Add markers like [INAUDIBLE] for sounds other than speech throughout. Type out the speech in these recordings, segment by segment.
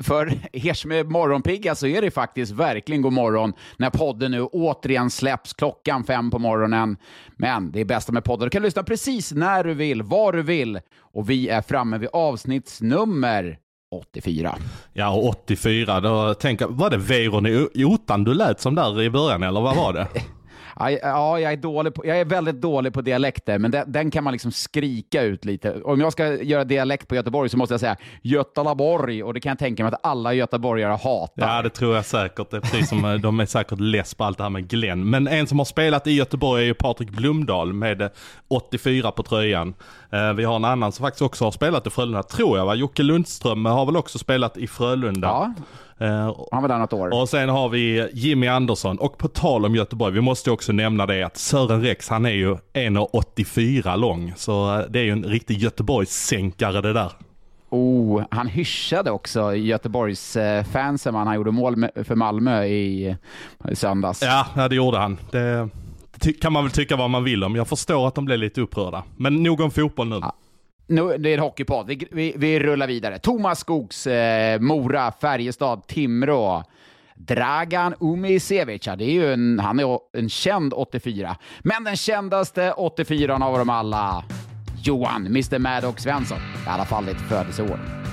för er som är morgonpigga så är det faktiskt verkligen god morgon när podden nu återigen släpps klockan fem på morgonen. Men det är bästa med podden. Du kan lyssna precis när du vill, var du vill. Och vi är framme vid avsnittsnummer 84. Ja, och 84, då tänker jag, var det Weiron i Otan du lät som där i början, eller vad var det? [LAUGHS] Ja, ja, jag är, dålig på, jag är väldigt dålig på dialekter, men den, den kan man liksom skrika ut lite. Om jag ska göra dialekt på Göteborg så måste jag säga Götalaborg, och det kan jag tänka mig att alla göteborgare hatar. Ja, det tror jag säkert. Det är precis som, eh, de är säkert less på allt det här med Glenn. Men en som har spelat i Göteborg är ju Patrik Blomdahl med 84 på tröjan. Eh, vi har en annan som faktiskt också har spelat i Frölunda, tror jag va? Jocke Lundström har väl också spelat i Frölunda. Ja. Uh, han var där något år. Och sen har vi Jimmy Andersson. Och på tal om Göteborg, vi måste också nämna det att Sören Rex, han är ju 1,84 lång. Så det är ju en riktig Göteborgssänkare det där. Oh, han hyschade också Göteborgs fansen när han gjorde mål för Malmö i, i söndags. Ja, det gjorde han. Det, det kan man väl tycka vad man vill om. Jag förstår att de blev lite upprörda. Men nog om fotboll nu. Ja. Nu, det är en hockeypodd. Vi, vi, vi, rullar vidare. Thomas Skogs, eh, Mora, Färjestad, Timrå. Dragan Umisevic, ja, det är ju en, han är en känd 84. Men den kändaste 84 av dem alla, Johan, Mr Maddox Svensson. I alla fall ett födelseår.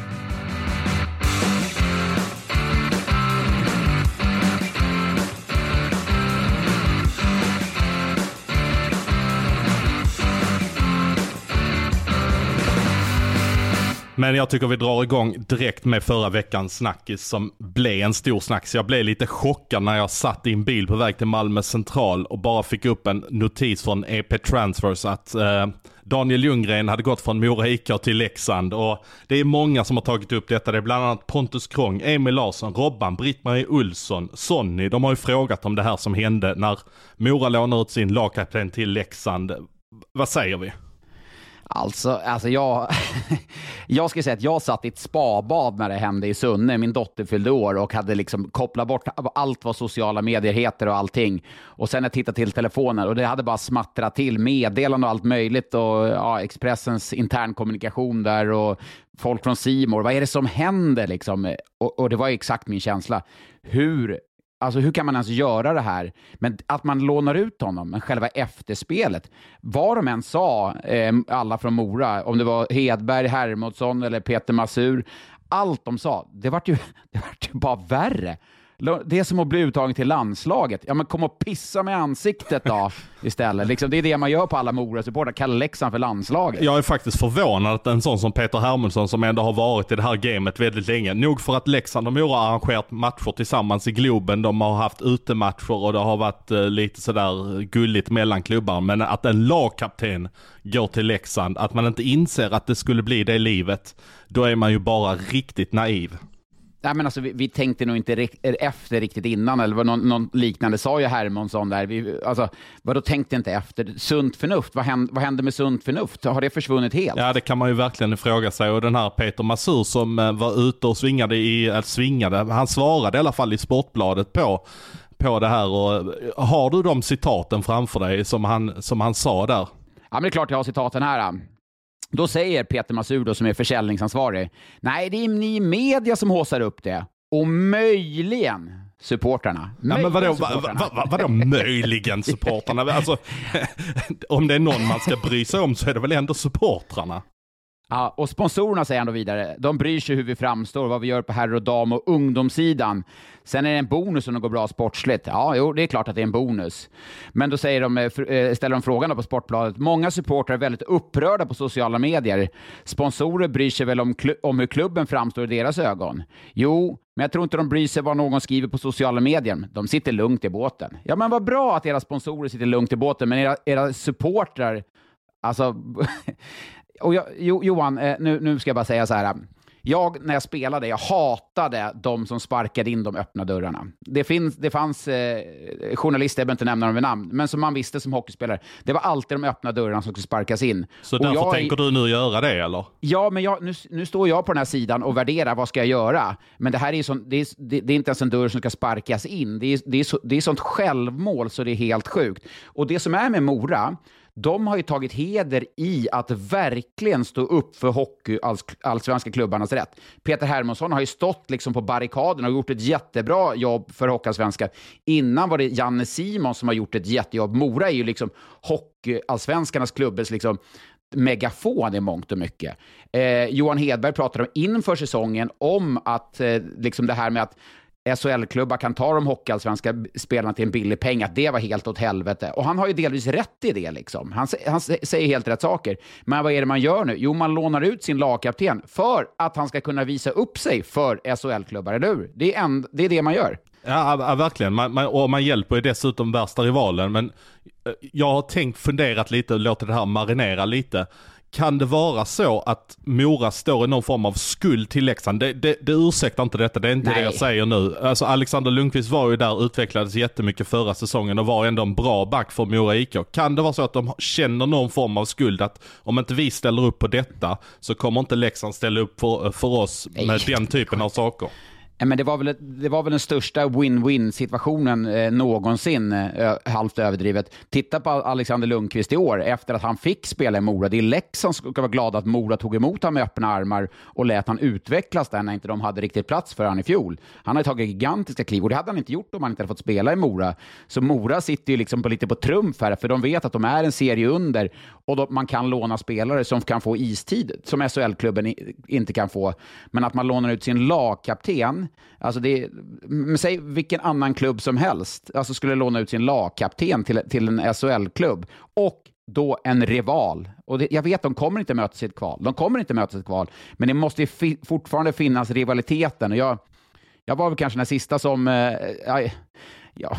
Men jag tycker vi drar igång direkt med förra veckans snackis som blev en stor snackis. Jag blev lite chockad när jag satt i en bil på väg till Malmö central och bara fick upp en notis från EP Transfers att eh, Daniel Ljunggren hade gått från Mora IK till Leksand och det är många som har tagit upp detta. Det är bland annat Pontus Krång, Emil Larsson, Robban, Britt-Marie Olsson, Sonny. De har ju frågat om det här som hände när Mora lånar ut sin lagkapten till Leksand. Vad säger vi? Alltså, alltså jag, [LAUGHS] jag ska säga att jag satt i ett spabad när det hände i Sunne. Min dotter fyllde år och hade liksom kopplat bort allt vad sociala medier heter och allting. Och sen jag tittade till telefonen och det hade bara smattrat till meddelanden och allt möjligt och ja, Expressens internkommunikation där och folk från Simor. Vad är det som händer liksom? Och, och det var exakt min känsla. Hur Alltså hur kan man ens göra det här? Men att man lånar ut honom, men själva efterspelet, vad de än sa, eh, alla från Mora, om det var Hedberg, Hermodsson eller Peter Masur, allt de sa, det vart ju, [LAUGHS] det vart ju bara värre. Det är som att bli uttagen till landslaget. Ja, men kom och pissa med ansiktet då [LAUGHS] istället. Liksom, det är det man gör på alla Mora-supportrar, kallar Leksand för landslaget. Jag är faktiskt förvånad att en sån som Peter Hermundsson som ändå har varit i det här gamet väldigt länge, nog för att Leksand och Mora har arrangerat matcher tillsammans i Globen, de har haft utematcher och det har varit eh, lite sådär gulligt mellan klubbar, men att en lagkapten går till Leksand, att man inte inser att det skulle bli det livet, då är man ju bara riktigt naiv. Nej, men alltså, vi, vi, tänkte nog inte efter riktigt innan, eller någon, någon liknande sa ju Hermansson där. Vi, alltså, vadå tänkte inte efter? Sunt förnuft, vad hände, vad hände med sunt förnuft? Har det försvunnit helt? Ja, det kan man ju verkligen fråga sig. Och den här Peter Masur som eh, var ute och svingade, i, äh, svingade, han svarade i alla fall i Sportbladet på på det här och eh, har du de citaten framför dig som han, som han sa där? Ja, men det är klart jag har citaten här. Då säger Peter Masur, som är försäljningsansvarig, nej, det är ni i media som håsar upp det. Och möjligen supportrarna. Ja, men vadå, supportrarna. Vad, vad, vadå möjligen supportrarna? Alltså, [LAUGHS] om det är någon man ska bry sig om så är det väl ändå supportrarna? Ja, och sponsorerna säger han då vidare, de bryr sig hur vi framstår, vad vi gör på herr och dam och ungdomssidan. Sen är det en bonus om det går bra sportsligt. Ja, jo, det är klart att det är en bonus. Men då säger de, eh, eh, ställer de frågan på Sportbladet, många supportrar är väldigt upprörda på sociala medier. Sponsorer bryr sig väl om, om hur klubben framstår i deras ögon? Jo, men jag tror inte de bryr sig vad någon skriver på sociala medier. De sitter lugnt i båten. Ja, men vad bra att era sponsorer sitter lugnt i båten, men era, era supportrar, alltså [LAUGHS] och jag, jo, Johan, eh, nu, nu ska jag bara säga så här. jag, när jag spelade, jag hatade de som sparkade in de öppna dörrarna. Det, finns, det fanns eh, journalister, jag behöver inte nämna dem vid namn, men som man visste som hockeyspelare, det var alltid de öppna dörrarna som skulle sparkas in. Så därför jag, tänker du nu göra det, eller? Ja, men jag, nu, nu står jag på den här sidan och värderar vad ska jag göra. Men det här är, sån, det är, det, det är inte ens en dörr som ska sparkas in. Det är, det, är så, det är sånt självmål så det är helt sjukt. Och det som är med Mora, de har ju tagit heder i att verkligen stå upp för hockeyallsvenska klubbarnas rätt. Peter Hermansson har ju stått liksom på barrikaden och gjort ett jättebra jobb för hockeyallsvenskan. Innan var det Janne Simon som har gjort ett jättejobb. Mora är ju liksom hockeyallsvenskarnas klubbes liksom megafon i mångt och mycket. Eh, Johan Hedberg pratade om inför säsongen om att eh, liksom det här med att SHL-klubbar kan ta de hockeyallsvenska spelarna till en billig peng, att det var helt åt helvete. Och han har ju delvis rätt i det. Liksom. Han, han säger helt rätt saker. Men vad är det man gör nu? Jo, man lånar ut sin lagkapten för att han ska kunna visa upp sig för SHL-klubbar, eller hur? Det är, en, det är det man gör. Ja, verkligen. Man, man, och man hjälper ju dessutom värsta rivalen. Men eh, jag har tänkt, funderat lite och låtit det här marinera lite. Kan det vara så att Mora står i någon form av skuld till Leksand? Det, det, det ursäktar inte detta, det är inte Nej. det jag säger nu. Alltså Alexander Lundqvist var ju där, utvecklades jättemycket förra säsongen och var ändå en bra back för Mora IK. Kan det vara så att de känner någon form av skuld att om inte vi ställer upp på detta så kommer inte Leksand ställa upp för, för oss med Nej. den typen av saker? Men det, var väl, det var väl den största win-win situationen eh, någonsin, eh, halvt överdrivet. Titta på Alexander Lundqvist i år, efter att han fick spela i Mora. Det är Leksand som ska vara glada att Mora tog emot honom med öppna armar och lät han utvecklas där när inte de hade riktigt plats för honom i fjol. Han har tagit gigantiska kliv och det hade han inte gjort om han inte hade fått spela i Mora. Så Mora sitter ju liksom på lite på trumf här, för de vet att de är en serie under och då, man kan låna spelare som kan få istid, som SHL-klubben inte kan få. Men att man lånar ut sin lagkapten Alltså det, säg vilken annan klubb som helst alltså skulle låna ut sin lagkapten till, till en SHL-klubb och då en rival. Och det, jag vet, de kommer inte mötas i ett kval. De kommer inte mötas i ett kval, men det måste fi, fortfarande finnas rivaliteten. Och jag, jag var väl kanske den sista som... Eh, ja,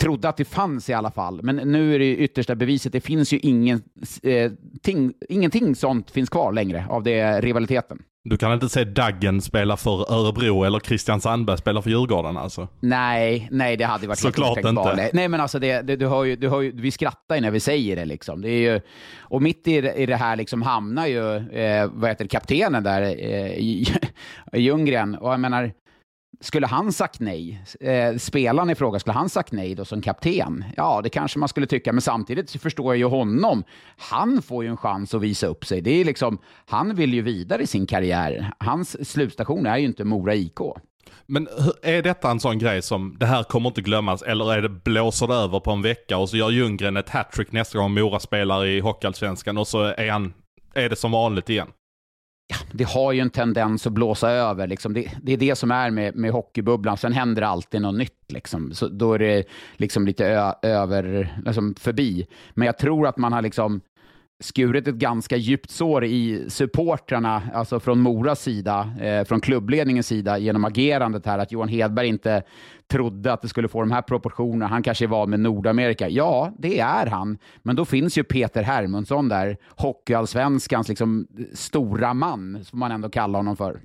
trodde att det fanns i alla fall. Men nu är det yttersta beviset. Det finns ju ingen, eh, ting, ingenting sånt finns kvar längre av det rivaliteten. Du kan inte se Daggen spela för Örebro eller Christian Sandberg spela för Djurgården alltså? Nej, nej det hade varit Såklart inte. Nej men alltså det, det, du har ju, du har ju, vi skrattar ju när vi säger det liksom. Det är ju, och mitt i, i det här liksom hamnar ju, eh, vad heter det, kaptenen där, eh, [LAUGHS] Ljunggren. Och jag menar, skulle han sagt nej, eh, spelaren i fråga, skulle han sagt nej då som kapten? Ja, det kanske man skulle tycka, men samtidigt så förstår jag ju honom. Han får ju en chans att visa upp sig. Det är liksom, han vill ju vidare i sin karriär. Hans slutstation är ju inte Mora IK. Men är detta en sån grej som, det här kommer inte glömmas, eller är det blåser det över på en vecka och så gör Ljunggren ett hattrick nästa gång Mora spelar i Hockeyallsvenskan och så är, han, är det som vanligt igen? Ja, det har ju en tendens att blåsa över. Liksom. Det, det, är det som är med, med hockeybubblan. Sen händer det alltid något nytt. Liksom. Så då är det liksom lite ö, över, liksom förbi. Men jag tror att man har liksom skurit ett ganska djupt sår i supportrarna, alltså från Moras sida, eh, från klubbledningens sida, genom agerandet här, att Johan Hedberg inte trodde att det skulle få de här proportionerna. Han kanske är van med Nordamerika. Ja, det är han. Men då finns ju Peter Hermundsson där, hockeyallsvenskans liksom, stora man, som man ändå kallar honom för.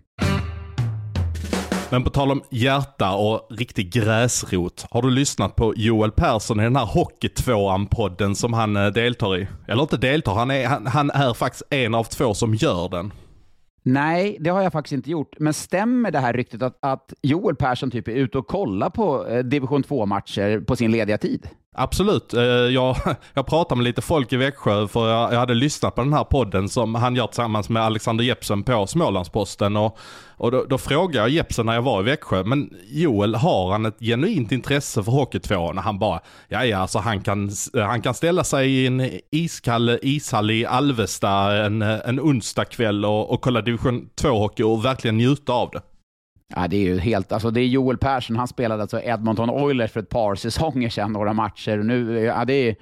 Men på tal om hjärta och riktig gräsrot. Har du lyssnat på Joel Persson i den här Hockey-tvåan-podden som han eh, deltar i? Eller inte deltar, han är, han, han är faktiskt en av två som gör den. Nej, det har jag faktiskt inte gjort. Men stämmer det här ryktet att, att Joel Persson typ är ute och kollar på eh, division 2-matcher på sin lediga tid? Absolut. Eh, jag, [LAUGHS] jag pratade med lite folk i Växjö för jag, jag hade lyssnat på den här podden som han gör tillsammans med Alexander Jepsen på Smålandsposten. Och, och då, då frågade jag Jepsen när jag var i Växjö, men Joel, har han ett genuint intresse för Hockeytvåan? Han bara, ja ja, alltså han kan, eh, han kan ställa sig i en iskall ishall i Alvesta en, eh, en onsdagkväll och, och kolla division 2-hockey och verkligen njuta av det. Ja, det är ju helt, alltså det är Joel Persson, han spelade alltså Edmonton Oilers för ett par säsonger sedan, några matcher. Nu, ja, det, är,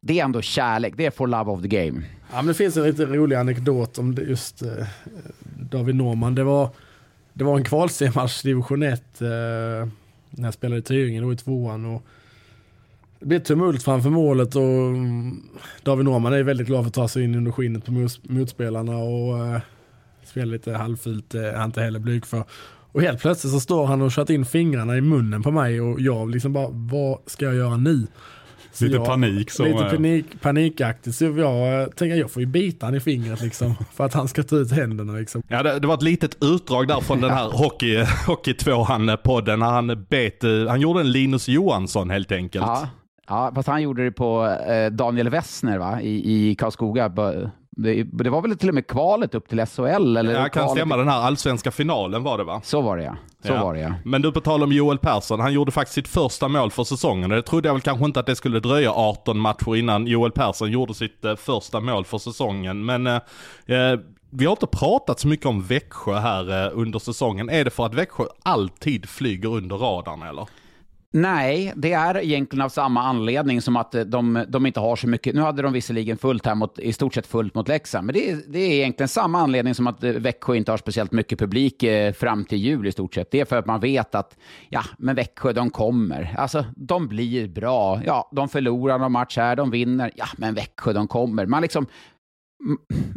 det är ändå kärlek, det är for love of the game. Ja, men det finns en lite rolig anekdot om det, just eh, David Norman. Det var, det var en kvalseriematch division 1 eh, när jag spelade i Tyringen, då i tvåan. Och det blev tumult framför målet och mm, David Norman är väldigt glad för att ta sig in under skinnet på motspelarna. Och, eh, spelar lite halvfult, eh, är han inte heller blyg för. Och helt plötsligt så står han och kört in fingrarna i munnen på mig och jag liksom bara, vad ska jag göra nu? Så Lite jag, panik. Som, lite panik, panikaktigt. Så jag eh, tänker jag får ju bita han i fingret liksom. [LAUGHS] För att han ska ta ut händerna liksom. Ja, det, det var ett litet utdrag där från den här [LAUGHS] hockey, hockey 2-podden när han bet, eh, han gjorde en Linus Johansson helt enkelt. Ja, ja, fast han gjorde det på eh, Daniel Wessner va? i, i Karlskoga. Det, det var väl till och med kvalet upp till SHL? Eller Jag kan stämma, den här allsvenska finalen var det va? Så var det ja. Så Ja. var det ja. Men du på tal om Joel Persson, han gjorde faktiskt sitt första mål för säsongen. Det trodde jag väl kanske inte att det skulle dröja 18 matcher innan Joel Persson gjorde sitt eh, första mål för säsongen. Men eh, eh, vi har inte pratat så mycket om Växjö här eh, under säsongen. Är det för att Växjö alltid flyger under radarn eller? Nej, det är egentligen av samma anledning som att eh, de, de inte har så mycket. Nu hade de visserligen fullt här mot, i stort sett fullt mot Leksand, men det är, det är egentligen samma anledning som att eh, Växjö inte har speciellt mycket publik eh, fram till jul i stort sett. Det är för att man vet att, ja, men Växjö, de kommer. Alltså, de blir bra. Ja, de förlorar någon match här, de vinner. Ja, men Växjö, de kommer. Man liksom,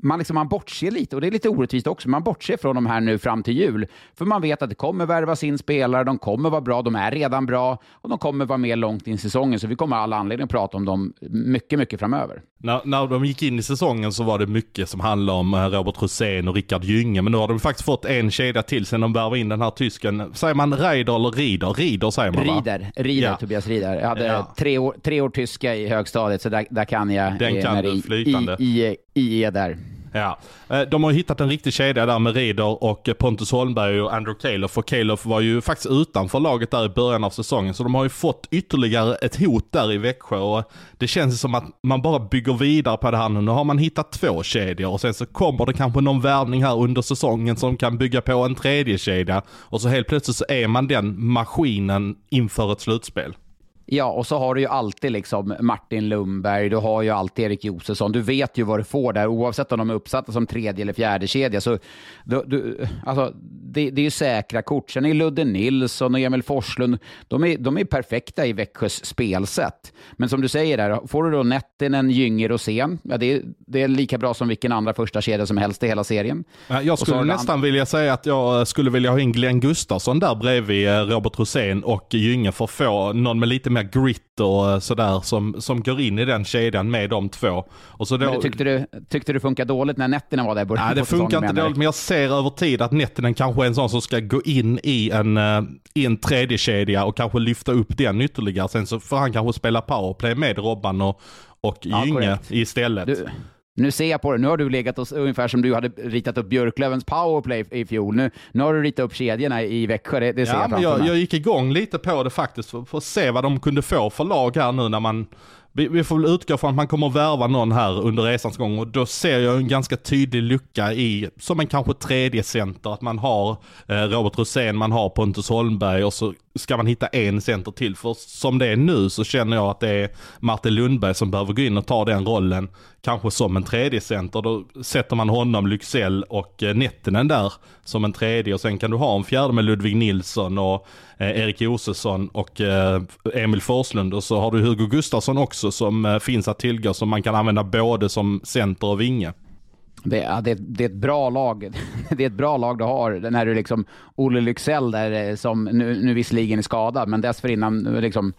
man, liksom, man bortser lite, och det är lite orättvist också, man bortser från de här nu fram till jul. För man vet att det kommer värvas in spelare, de kommer vara bra, de är redan bra och de kommer vara med långt in i säsongen. Så vi kommer ha alla anledning att prata om dem mycket, mycket framöver. När, när de gick in i säsongen så var det mycket som handlade om eh, Robert Rosén och Rickard Gynge. Men nu har de faktiskt fått en kedja till sen de värvade in den här tysken. Säger man Reider eller Rieder? Rieder säger man va? Rieder, Rieder Ja. Tobias Rieder. Jag hade Ja. tre, år, tre år tyska i högstadiet, så där, där kan jag. Den eh, kan du i- flytande. I, i, i är där. Ja, eh, de har ju hittat en riktig kedja där med Rieder och Pontus Holmberg och Andrew Calof. Och Calof var ju faktiskt utanför laget där i början av säsongen. Så de har ju fått ytterligare ett hot där i Växjö. Och det känns som att man bara bygger vidare på det här nu. Nu har man hittat två kedjor och sen så kommer det kanske någon värvning här under säsongen som kan bygga på en tredje kedja. Och så helt plötsligt så är man den maskinen inför ett slutspel. Ja, och så har du ju alltid liksom Martin Lundberg, du har ju alltid Erik Josefsson. Du vet ju vad du får där, oavsett om de är uppsatta som tredje eller fjärde kedja. Så du, du, alltså, det, det är ju säkra kort. Sen är Ludde Nilsson och Emil Forslund, de är, de är perfekta i Växjös spelsätt. Men som du säger där, får du då Nettinen, Gynge, Rosén, ja, det, är, det är lika bra som vilken andra första kedja som helst i hela serien. Ja, Jag skulle nästan vilja säga att jag eh, skulle vilja ha in Glenn Gustafsson där bredvid eh, Robert Rosén och Gynge för att få någon med lite mer grit och eh, sådär som, som går in i den kedjan med de två. Och så då, Men du, tyckte, du, tyckte du funkar dåligt när Nettinen var där i början Nej, det funkar inte dåligt, men jag ser över tid att Nettinen kanske är en sån som ska gå in i en, eh, i en tredje kedja och kanske lyfta upp den ytterligare. Sen så får han kanske spela powerplay med Robban och, och Ja, Gynge istället. Du, nu ser jag på det. Nu har du legat och, ungefär som du hade ritat upp Björklövens powerplay i fjol. Nu, nu har du ritat upp kedjorna i Växjö. Det, det ser Ja, jag framför jag, mig. jag gick igång lite på det faktiskt för, för att se vad de kunde få för lag här nu när man vi, vi får väl utgå från att man kommer värva någon här under resans gång och då ser jag en ganska tydlig lucka i, som en kanske tredje center, att man har eh, Robert Rosén, man har Pontus Holmberg och så ska man hitta en center till. För som det är nu så känner jag att det är Martin Lundberg som behöver gå in och ta den rollen, kanske som en tredje center. Då sätter man honom, Lycksell och eh, Nettinen där som en tredje och sen kan du ha en fjärde med Ludvig Nilsson och eh, Erik Josefsson och eh, Emil Forslund och så har du Hugo Gustafsson också som finns att tillgå som man kan använda både som center och vinge. Det, ja, det, det är ett bra lag. [LAUGHS] Det är ett bra lag du har när du liksom Olle Lycksell där som nu, nu visserligen är skadad, men dessförinnan liksom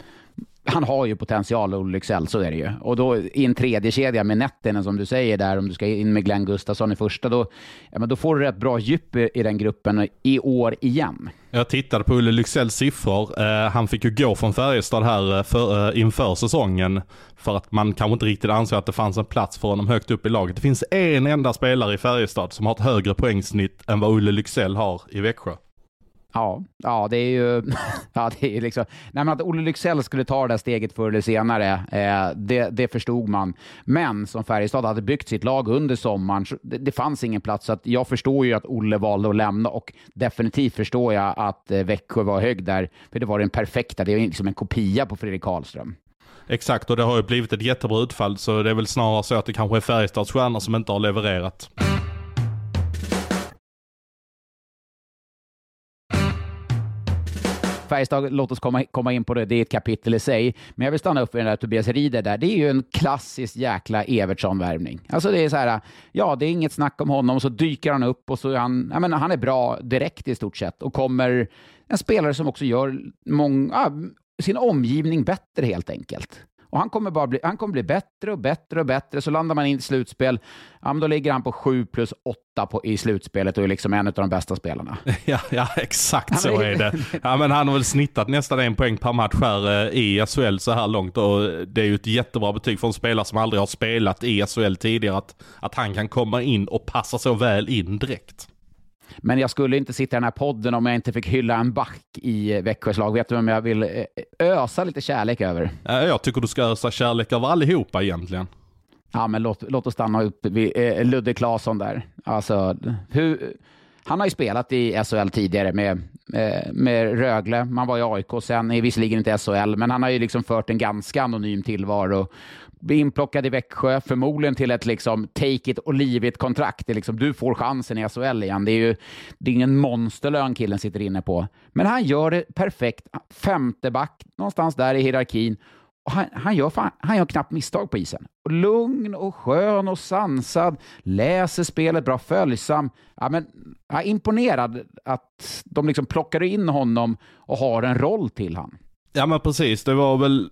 han har ju potential, Olle Lycksell, så är det ju. Och då i en tredje kedja med Nettinen som du säger där, om du ska in med Glenn Gustafsson i första, då, ja, men då får du rätt bra djup i, i den gruppen i år igen. Jag tittade på Olle Lycksells siffror. Eh, han fick ju gå från Färjestad här eh, för, eh, inför säsongen. För att man kanske inte riktigt ansåg att det fanns en plats för honom högt upp i laget. Det finns en enda spelare i Färjestad som har ett högre poängsnitt än vad Olle Lycksell har i Växjö. Ja, ja, det är ju... [LAUGHS] Ja, det är liksom, nej, men att Olle Lycksell skulle ta det där steget förr eller senare, eh, det, det förstod man. Men som Färjestad hade byggt sitt lag under sommaren, så det, det fanns ingen plats. Så att jag förstår ju att Olle valde att lämna och definitivt förstår jag att eh, Växjö var hög där, för det var den perfekta. Det är liksom en kopia på Fredrik Karlström. Exakt, och det har ju blivit ett jättebra utfall. Så det är väl snarare så att det kanske är Färjestads stjärnor som inte har levererat. Färjestad, låt oss komma, komma in på det, det är ett kapitel i sig. Men jag vill stanna upp vid den där Tobias Rieder där. Det är ju en klassisk jäkla Evertsson-värvning. Alltså det är så här, ja, det är inget snack om honom, så dyker han upp och så är han, jag menar, han är bra direkt i stort sett och kommer en spelare som också gör många, sin omgivning bättre helt enkelt. Och han kommer, bara bli, han kommer bli bättre och bättre och bättre. Så landar man in i slutspel, ja, men då ligger han på 7 plus 8 på, i slutspelet och är liksom en av de bästa spelarna. [LAUGHS] Ja, ja exakt så är det. Ja, men han har väl snittat nästan en poäng per match här eh, i SHL så här långt. Och det är ju ett jättebra betyg för en spelare som aldrig har spelat i SHL tidigare. Att, att han kan komma in och passa så väl in direkt. Men jag skulle inte sitta i den här podden om jag inte fick hylla en back i Växjös lag. Vet du vem jag vill eh, ösa lite kärlek över? Jag tycker du ska ösa kärlek över allihopa egentligen. Ja, men låt, låt oss stanna upp vid eh, Ludde Claesson där. Alltså, hur, han har ju spelat i SHL tidigare med, eh, med Rögle. Man var i AIK sen, är visserligen inte SHL, men han har ju liksom fört en ganska anonym tillvaro bli inplockad i Växjö, förmodligen till ett liksom take it och leave it kontrakt. Det är liksom, du får chansen i SHL igen. Det är ju det är ingen monsterlön killen sitter inne på. Men han gör det perfekt. Femte back, någonstans där i hierarkin. Och han, han, gör fan, han gör knappt misstag på isen. Och lugn och skön och sansad, läser spelet bra, följsam. Ja, men, jag är imponerad att de liksom plockar in honom och har en roll till han. Ja men precis, det var väl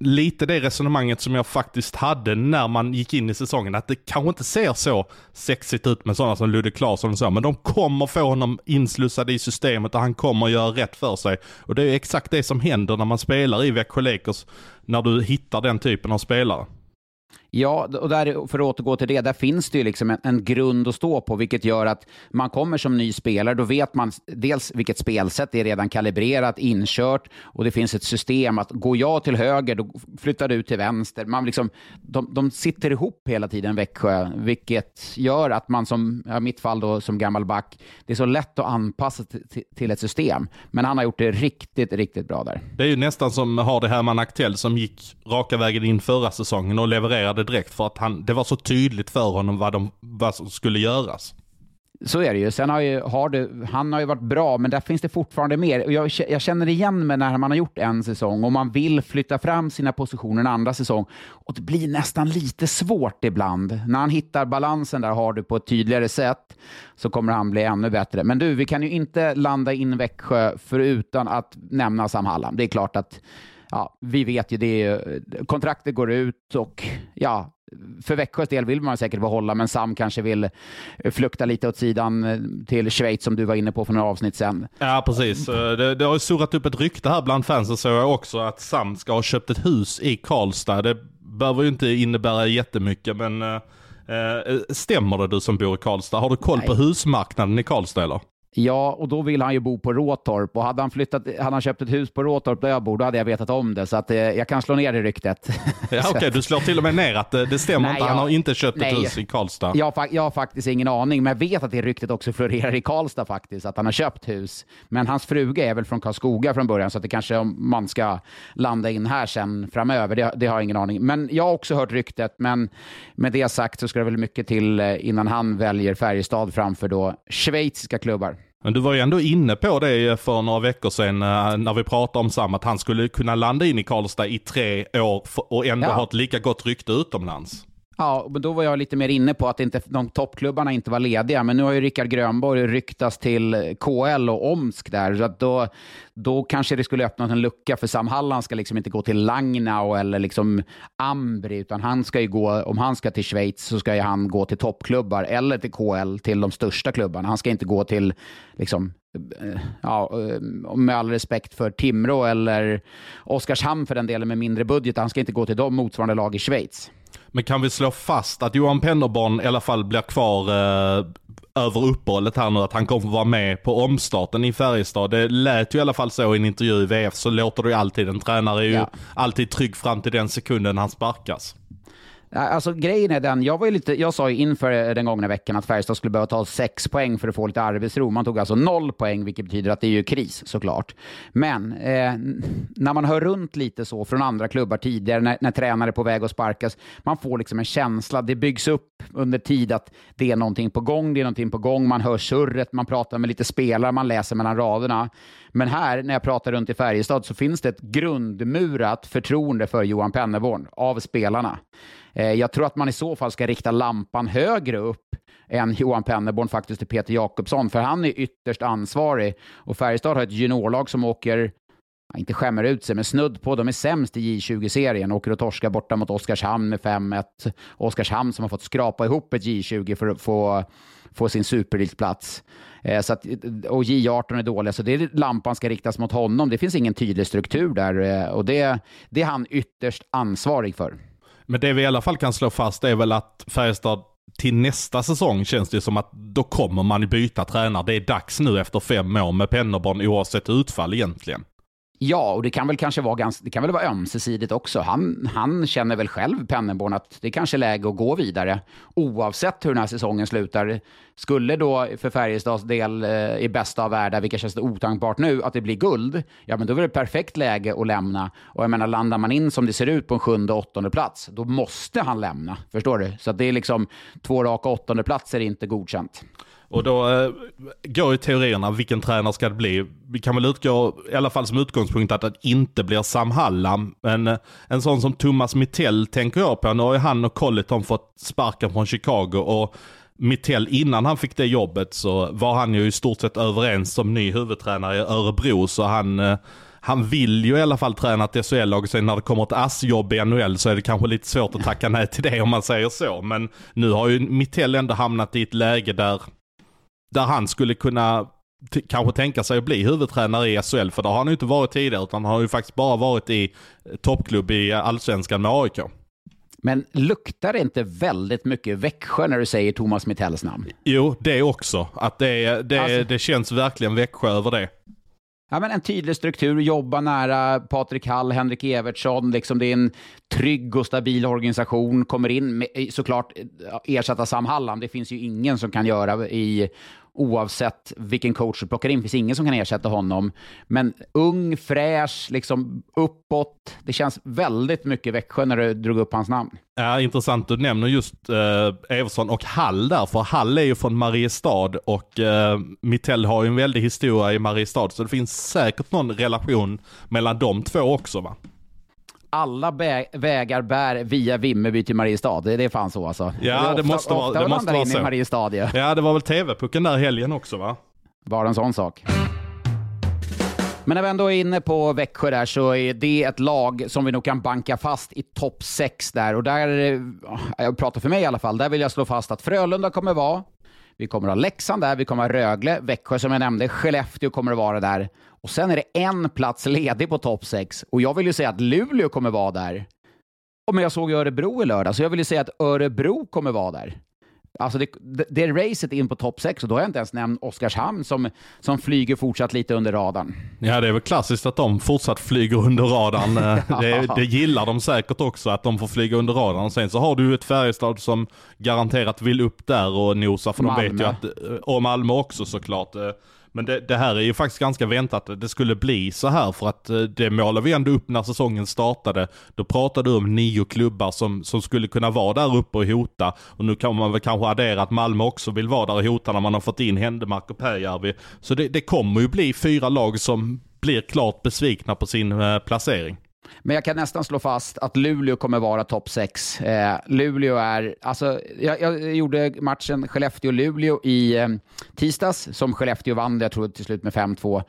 lite det resonemanget som jag faktiskt hade när man gick in i säsongen. Att det kanske inte ser så sexigt ut med sådana som Ludde Claesson och så, men de kommer få honom inslussad i systemet och han kommer göra rätt för sig. Och det är exakt det som händer när man spelar i Växjö Lakers, när du hittar den typen av spelare. Ja, och där, för att återgå till det, där finns det ju liksom en, en, grund att stå på, vilket gör att man kommer som ny spelare, då vet man dels vilket spelsätt det är redan kalibrerat, inkört och det finns ett system att går jag till höger, då flyttar du till vänster. Man liksom, de, de sitter ihop hela tiden, Växjö, vilket gör att man som, i mitt fall då som gammal back, det är så lätt att anpassa till, till ett system. Men han har gjort det riktigt, riktigt bra där. Det är ju nästan som har det Herman Aktell som gick raka vägen in förra säsongen och levererade direkt för att han, det var så tydligt för honom vad, de, vad som skulle göras. Så är det ju. Sen har, ju, har det, han har ju varit bra, men där finns det fortfarande mer. Jag, jag känner igen mig när man har gjort en säsong och man vill flytta fram sina positioner en andra säsong. Och det blir nästan lite svårt ibland. När han hittar balansen där har du på ett tydligare sätt så kommer han bli ännu bättre. Men du, vi kan ju inte landa in Växjö förutan att nämna Sam Hallam. Det är klart att ja, vi vet ju det. Kontraktet går ut och ja, för Växjös del vill man säkert behålla, men Sam kanske vill flukta lite åt sidan eh, till Schweiz som du var inne på för några avsnitt sen. Ja, precis. Det, det har ju surrat upp ett rykte här bland fansen så jag också att Sam ska ha köpt ett hus i Karlstad. Det behöver ju inte innebära jättemycket, men äh, stämmer det du som bor i Karlstad? Har du koll Nej. på husmarknaden i Karlstad eller? Ja, och då vill han ju bo på Råtorp och hade han, flyttat, hade han köpt ett hus på Råtorp där jag bor, då hade jag vetat om det. Så att, eh, jag kan slå ner det ryktet. [LAUGHS] Ja, Okej, okay, du slår till och med ner att det, det stämmer nej, inte. Han jag, har inte köpt nej, ett hus i Karlstad. Jag, jag har faktiskt ingen aning, men jag vet att det ryktet också florerar i Karlstad faktiskt, att han har köpt hus. Men hans fruga är väl från Karlskoga från början, så att det kanske om man ska landa in här sen framöver, det, det har jag ingen aning. Men jag har också hört ryktet, men med det sagt så ska det väl mycket till eh, innan han väljer Färjestad framför då schweiziska klubbar. Men du var ju ändå inne på det för några veckor sedan eh, när vi pratade om Sam, att han skulle kunna landa in i Karlstad i tre år och ändå ja. ha ett lika gott rykte utomlands. Ja, men då var jag lite mer inne på att inte, de toppklubbarna inte var lediga. Men nu har ju Rickard Grönborg ryktats till KL och Omsk där. Så att då, då kanske det skulle öppna en lucka för Sam Halland ska liksom inte gå till Langnau eller liksom Ambri, utan han ska ju gå, om han ska till Schweiz så ska ju han gå till toppklubbar eller till KL, till de största klubbarna. Han ska inte gå till liksom eh, ja, eh, med all respekt för Timrå eller Oskarshamn för den delen med mindre budget. Han ska inte gå till de motsvarande lag i Schweiz. Men kan vi slå fast att Johan Pennerborn i alla fall blir kvar eh, över uppehållet här nu, att han kommer vara med på omstarten i Färjestad. Det lät ju i alla fall så i en intervju i VF, så låter det ju alltid. En tränare är ju ja. alltid trygg fram till den sekunden han sparkas. Alltså grejen är den, jag, var lite, jag sa ju inför den gångna veckan att Färjestad skulle behöva ta sex poäng för att få lite arbetsro. Man tog alltså noll poäng, vilket betyder att det är ju kris såklart. Men eh, när man hör runt lite så från andra klubbar tidigare, när, när tränare är på väg att sparkas, man får liksom en känsla, det byggs upp under tid att det är någonting på gång, det är någonting på gång, man hör surret, man pratar med lite spelare, man läser mellan raderna. Men här, när jag pratar runt i Färjestad, så finns det ett grundmurat förtroende för Johan Penneborn av spelarna. Eh, jag tror att man i så fall ska rikta lampan högre upp än Johan Penneborn faktiskt till Peter Jakobsson, för han är ytterst ansvarig. Och Färjestad har ett juniorlag som åker inte skämmer ut sig, men snudd på. De är sämst i J20-serien. Åker och torskar borta mot Oskarshamn med 5-1. Oskarshamn som har fått skrapa ihop ett J20 för att få, få sin superelitplats. Eh, så att, och J18 är dåliga, så det är lampan ska riktas mot honom. Det finns ingen tydlig struktur där eh, och det, det är han ytterst ansvarig för. Men det vi i alla fall kan slå fast är väl att Färjestad till nästa säsong känns det som att då kommer man byta tränare. Det är dags nu efter fem år med Pennerborn oavsett utfall egentligen. Ja, och det kan väl kanske vara, ganska, det kan väl vara ömsesidigt också. Han, han känner väl själv, Pennerborn, att det kanske är läge att gå vidare oavsett hur den här säsongen slutar. Skulle då för Färjestads del eh, i bästa av världar, vilket känns otankbart nu, att det blir guld, ja men då är det perfekt läge att lämna. Och jag menar, landar man in som det ser ut på en sjunde åttonde plats, då måste han lämna. Förstår du? Så det är liksom två raka åttonde platser är inte godkänt. Och då eh, går ju teorierna, vilken tränare ska det bli? Vi kan väl utgå, i alla fall som utgångspunkt, att det inte blir Sam Hallam. Men eh, en sån som Thomas Mittell tänker jag på. Nu har ju han och Colleton fått sparken från Chicago. och Mittell, innan han fick det jobbet så var han ju i stort sett överens som ny huvudtränare i Örebro. Så han, eh, han vill ju i alla fall träna ett SHL-lag. Sen när det kommer ett ASS-jobb i NHL så är det kanske lite svårt att tacka nej till det om man säger så. Men nu har ju Mittell ändå hamnat i ett läge där där han skulle kunna kanske tänka sig att bli huvudtränare i SHL, för det har han ju inte varit tidigare, utan han har ju faktiskt bara varit i toppklubb i allsvenskan med AIK. Men luktar det inte väldigt mycket Växjö när du säger Thomas Mittells namn? Jo, det också. Att det, det, alltså... det känns verkligen Växjö över det. Ja, men en tydlig struktur, jobba nära Patrik Hall, Henrik Evertsson, liksom det är en trygg och stabil organisation, kommer in, med, eh, såklart eh, ersätta Sam Hallam, det finns ju ingen som kan göra i oavsett vilken coach du plockar in. Det finns ingen som kan ersätta honom. Men ung, fräsch, liksom uppåt. Det känns väldigt mycket Växjö när du drog upp hans namn. Ja, intressant du nämner just eh, Everson och Hall där, för Hall är ju från Mariestad och eh, Mittell har ju en väldig historia i Mariestad, så det finns säkert någon relation mellan de två också va? Alla vägar bär via Vimmerby till Mariestad. Det är fan så alltså. Ja, det, ofta, måste vara, det måste vara så. I Mariestad, ja. ja, det var väl TV-pucken där helgen också va? Bara en sån sak. Men när vi ändå är inne på Växjö där så är det ett lag som vi nog kan banka fast i topp 6 där. Och där, jag pratar för mig i alla fall, där vill jag slå fast att Frölunda kommer vara. Vi kommer ha Leksand där, vi kommer ha Rögle, Växjö som jag nämnde, Skellefteå kommer att vara där. Och sen är det en plats ledig på topp 6 och jag vill ju säga att Luleå kommer vara där. Men jag såg ju Örebro i lördag, så jag vill ju säga att Örebro kommer vara där. Alltså det, det, är racet in på topp 6 och då har jag inte ens nämnt Oskarshamn som, som flyger fortsatt lite under radarn. Ja, det är väl klassiskt att de fortsatt flyger under radarn. [LAUGHS] det, det gillar de säkert också, att de får flyga under radarn. Sen så har du ett Färjestad som garanterat vill upp där och nosa, för Malmö. de vet ju att, och Malmö också såklart. Men det, det, här är ju faktiskt ganska väntat att det skulle bli så här för att eh, det målade vi ändå upp när säsongen startade. Då pratade du om nio klubbar som, som skulle kunna vara där uppe och hota. Och nu kan man väl kanske addera att Malmö också vill vara där och hota när man har fått in Händemark och Pääjärvi. Så det, det kommer ju bli fyra lag som blir klart besvikna på sin eh, placering. Men jag kan nästan slå fast att Luleå kommer vara topp 6. Eh, Luleå är, alltså, jag, jag gjorde matchen Skellefteå-Luleå i eh, tisdags, som Skellefteå vann, jag tror till slut med 5-2.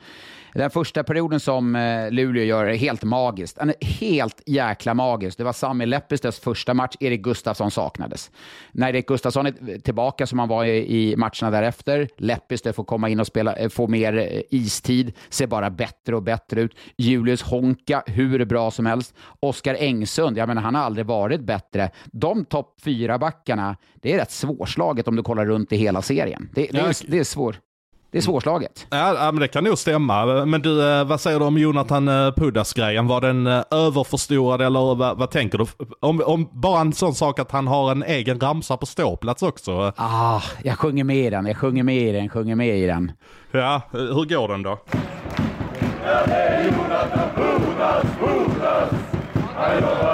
Den första perioden som eh, Luleå gör är helt magiskt. Helt jäkla magisk. Det var Sami Lepistövs första match. Erik Gustafsson saknades. När Erik Gustafsson är tillbaka som han var i, i matcherna därefter, Lepistö får komma in och spela, eh, få mer eh, istid, ser bara bättre och bättre ut. Julius Honka, hur bra som helst. Oskar Engsund, jag menar han har aldrig varit bättre. De topp fyra backarna, det är rätt svårslaget om du kollar runt i hela serien. Det, det, är, det är svårt. Det är svårslaget. Ja, ja, men det kan nog stämma. Men du, eh, vad säger du om Jonathan eh, Pudas-grejen? Var den eh, överförstorad eller vad, vad tänker du? Om, om bara en sån sak att han har en egen ramsa på ståplats också. Ah, jag sjunger med i den, jag sjunger med i den, sjunger med i den. Ja, hur går den då? Och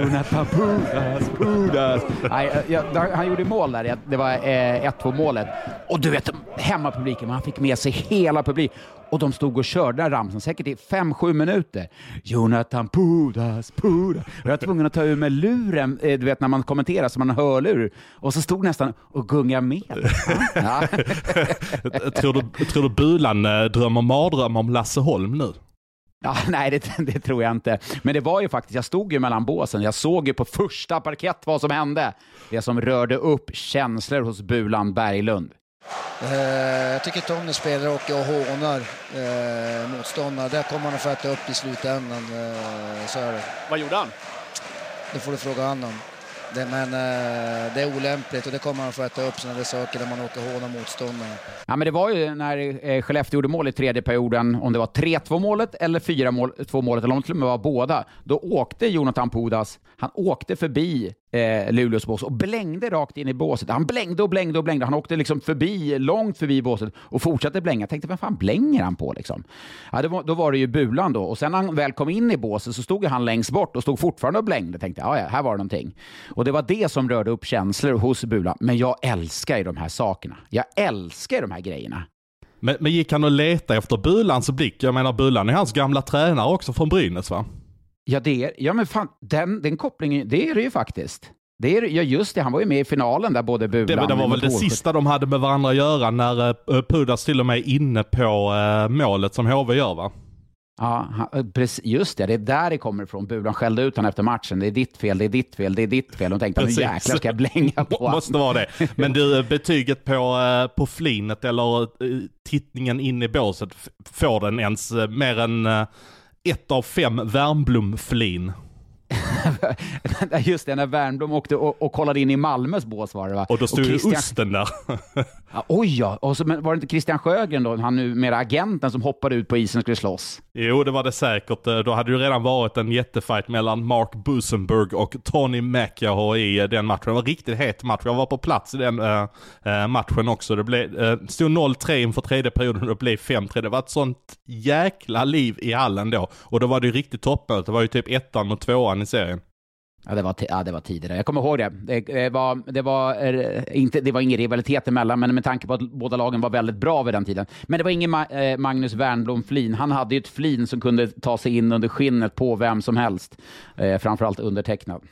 Jonathan Pudas, Pudas. Nej, jag, där- han gjorde mål där, det var eh, 1-2 målet. Och du vet, hemmapubliken, man fick med sig hela publiken. Och de stod och körde ramsan säkert i 5-7 minuter. Jonathan Pudas, Pudas. Och jag var tvungen att ta ur mig luren, eh, du vet när man kommenterar så man har hörlur. Och så stod nästan och gungade med. [LAUGHS] Ja. tror, du, tror du Bulan eh, drömmer mardröm om Lasse Holm nu? Ja, [LAUGHS] nej, det, det tror jag inte. Men det var ju faktiskt, jag stod ju mellan båsen. Jag såg ju på första parkett vad som hände. Det som rörde upp känslor hos Bulan Berglund. Eh, jag tycker Tony spelar och och hånar eh, motståndare. Där kommer han att få äta upp i slutändan. Eh, så är det. Vad gjorde han? Det får du fråga han om. Det, men eh, det är olämpligt och det kommer han få äta upp sådana där saker när man åker och hånar motståndare. Ja, men det var ju när eh, Skellefteå gjorde mål i tredje perioden, om det var 3-2 målet eller 4-2 målet, eller om det till och med var båda, då åkte Jonathan Pudas, han åkte förbi eh, Luleås bås och blängde rakt in i båset. Han blängde och blängde och blängde. Han åkte liksom förbi, långt förbi båset och fortsatte blänga. Jag tänkte, vem fan blänger han på liksom? Ja, det var, då var det ju Bulan då. Och sen när han väl kom in i båset så stod ju han längst bort och stod fortfarande och blängde. Tänkte, ja, ja, här var det någonting. Och det var det som rörde upp känslor hos Bulan. Men jag älskar ju de här sakerna. Jag älskar de här grejerna. Men, men gick han och letade efter Bulans blick? Jag menar Bulan är hans gamla tränare också från Brynäs va? Ja, det är, ja men fan, den, den kopplingen, det är det ju faktiskt. Det är, ja, just det, han var ju med i finalen där både Bulan Det, det var och väl det sista de hade med varandra att göra när uh, Pudas till och med är inne på eh, målet som HV gör va? Ja, han, precis, just det, det är där det kommer ifrån. Bulan skällde ut honom efter matchen. Det är ditt fel, det är ditt fel, det är ditt fel. Och tänkte, nu jäklar ska jag blänga på honom. Måste vara det. Men du, betyget på, eh, på flinet eller eh, tittningen in i båset, får den ens eh, mer än eh, ett av fem Värmblom-flin? [LAUGHS] Just det, när Wernbloom åkte och, och kollade in i Malmös bås var det va? Och då stod ju Christian- osten där. [LAUGHS] Ja, oj ja, och så, men var det inte Christian Sjögren då, han numera agenten som hoppade ut på isen och skulle slåss? Jo, det var det säkert. Eh, Då hade det ju redan varit en jättefight mellan Mark Busenberg och Tony McIaho i eh, den matchen. Det var en riktigt het match. Jag var på plats i den eh, matchen också. Det blev, uh, stod 0-3 inför tredje perioden och det blev 5-3. Det var ett sånt jäkla liv i hallen då. Och då var det ju riktigt toppmöte. Det var ju typ ettan mot tvåan i serien. Ja, det var, ja, det var tidigare. Jag kommer ihåg det. Det, det, var, det, var, eh, inte, det var ingen rivalitet emellan, men med tanke på att båda lagen var väldigt bra vid den tiden. Men det var ingen Ma- eh, Magnus Wernbloom flin. Han hade ju ett flin som kunde ta sig in under skinnet på vem som helst. Eh, framförallt undertecknad.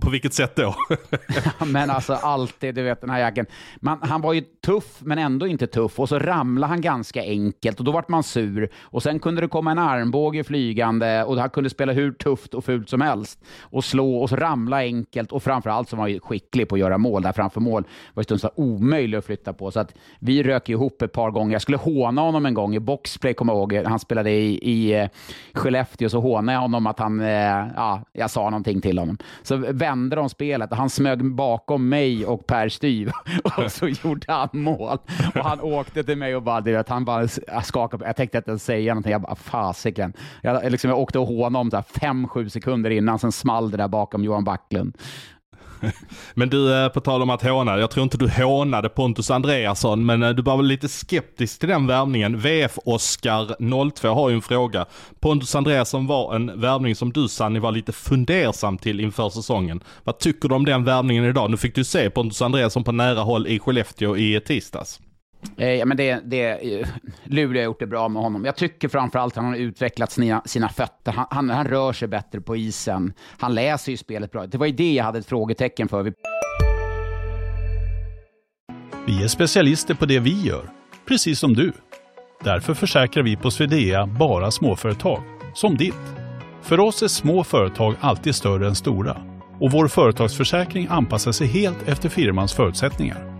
På vilket sätt då? [LAUGHS] Men alltså alltid, du vet den här jacken. Man, han var ju tuff, men ändå inte tuff. Och så ramlade han ganska enkelt och då vart man sur. Och sen kunde det komma en armbåge flygande och han kunde spela hur tufft och fult som helst. Och slå och så ramla enkelt. Och framförallt så var han ju skicklig på att göra mål. Där framför mål var ju stundtals omöjlig att flytta på. Så att vi rök ihop ett par gånger. Jag skulle håna honom en gång i boxplay, kommer jag ihåg. Han spelade i, i eh, Skellefteå, så hånade jag honom att han, eh, ja, jag sa någonting till honom. Så vände de spelet och han smög bakom mig och Per Styv [LAUGHS] och så gjorde han mål. Och han åkte till mig och bara, du vet, han bara skakade på. Jag tänkte inte ens säga någonting. Jag bara, fasiken. Jag, liksom, jag åkte och hånade honom fem, sju sekunder innan, sen small det där bakom Johan Backlund. [LAUGHS] Men du, eh, på tal om att håna, jag tror inte du hånade Pontus Andreasson, men eh, du var väl lite skeptisk till den värvningen. VF Oscar 02 har ju en fråga. Pontus Andreasson var en värvning som du Sanni var lite fundersam till inför säsongen. Vad tycker du om den värvningen idag? Nu fick du se Pontus Andreasson på nära håll i Skellefteå i tisdags. Eh, ja, men det, det, eh, Luleå har gjort det bra med honom. Jag tycker framförallt att han har utvecklat sina, sina fötter. Han, han, han rör sig bättre på isen. Han läser ju spelet bra. Det var ju det jag hade ett frågetecken för. Vi Vi är specialister på det vi gör, precis som du. Därför försäkrar vi på Swedea bara småföretag, som ditt. För oss är små företag alltid större än stora och vår företagsförsäkring anpassar sig helt efter firmans förutsättningar.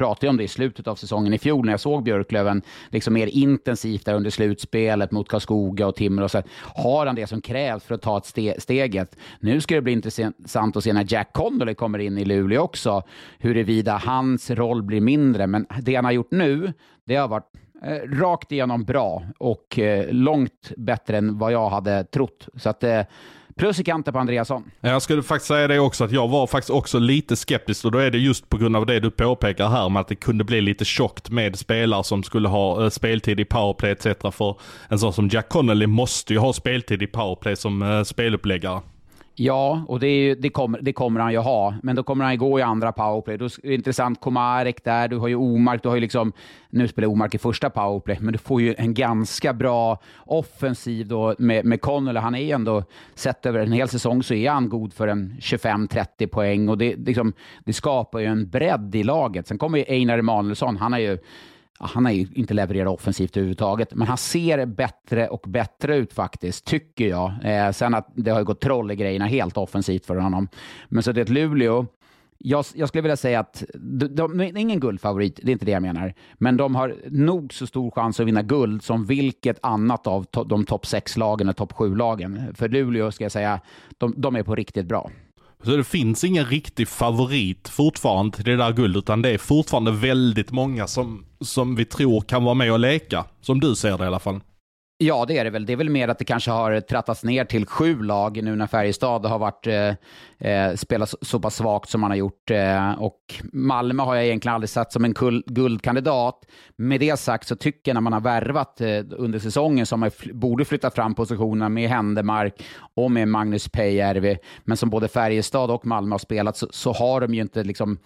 pratade om det i slutet av säsongen i fjol när jag såg Björklöven liksom mer intensivt där under slutspelet mot Karlskoga och Timrå. Så har han det som krävs för att ta ett ste steget? Nu ska det bli intressant att se när Jack Connolly kommer in i Luleå också, huruvida hans roll blir mindre. Men det han har gjort nu, det har varit eh, rakt igenom bra och eh, långt bättre än vad jag hade trott. Så att eh, Plus i kanten på Andreasson. Jag skulle faktiskt säga det också, att jag var faktiskt också lite skeptisk och då är det just på grund av det du påpekar här med att det kunde bli lite tjockt med spelare som skulle ha eh, speltid i powerplay etc. För en sån som Jack Connolly måste ju ha speltid i powerplay som eh, speluppläggare. Ja, och det, är, det, kommer, det kommer han ju ha, men då kommer han ju gå i andra powerplay. Då är det intressant, Komarek där, du har ju Omark, du har ju liksom, nu spelar Omark i första powerplay, men du får ju en ganska bra offensiv då med, med Connolly. Han är ju ändå, sett över en hel säsong så är han god för en 25-30 poäng och det, liksom, det skapar ju en bredd i laget. Sen kommer ju Einar Emanuelsson, han har ju han har ju inte levererat offensivt överhuvudtaget, men han ser bättre och bättre ut faktiskt, tycker jag. Eh, sen att det har gått troll i grejerna helt offensivt för honom. Men så det är ett Luleå, jag, jag, skulle vilja säga att de, de, är ingen guldfavorit, det är inte det jag menar. Men de har nog så stor chans att vinna guld som vilket annat av to, de topp 6-lagen och topp 7-lagen. För Luleå ska jag säga, de, de är på riktigt bra. Så det finns ingen riktig favorit fortfarande till det där guldet, utan det är fortfarande väldigt många som, som vi tror kan vara med och leka. Som du ser det i alla fall. Ja, det är det väl. Det är väl mer att det kanske har trattats ner till sju lag nu när Färjestad har varit, eh, eh spelat så pass svagt som man har gjort. Eh, och Malmö har jag egentligen aldrig satt som en guldkandidat. Med det sagt så tycker jag när man har värvat eh, under säsongen som man borde flytta fram positionerna med Händemark och med Magnus Peijärvi, men som både Färjestad och Malmö har spelat så, så har de ju inte liksom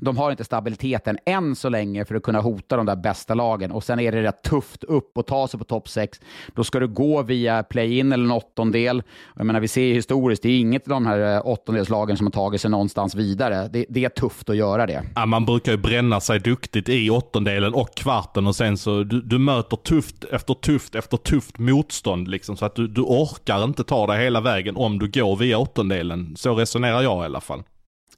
de har inte stabiliteten än så länge för att kunna hota de där bästa lagen. Och sen är det rätt tufft upp och ta sig på topp 6. Då ska du gå via play-in eller en åttondel. Jag menar, vi ser historiskt, det är inget av de här eh, åttondelslagen som har tagit sig någonstans vidare. Det, det är tufft att göra det. Ja, man brukar ju bränna sig duktigt i åttondelen och kvarten och sen så du, du möter tufft efter tufft efter tufft motstånd liksom. Så att du, du orkar inte ta dig hela vägen om du går via åttondelen. Så resonerar jag i alla fall.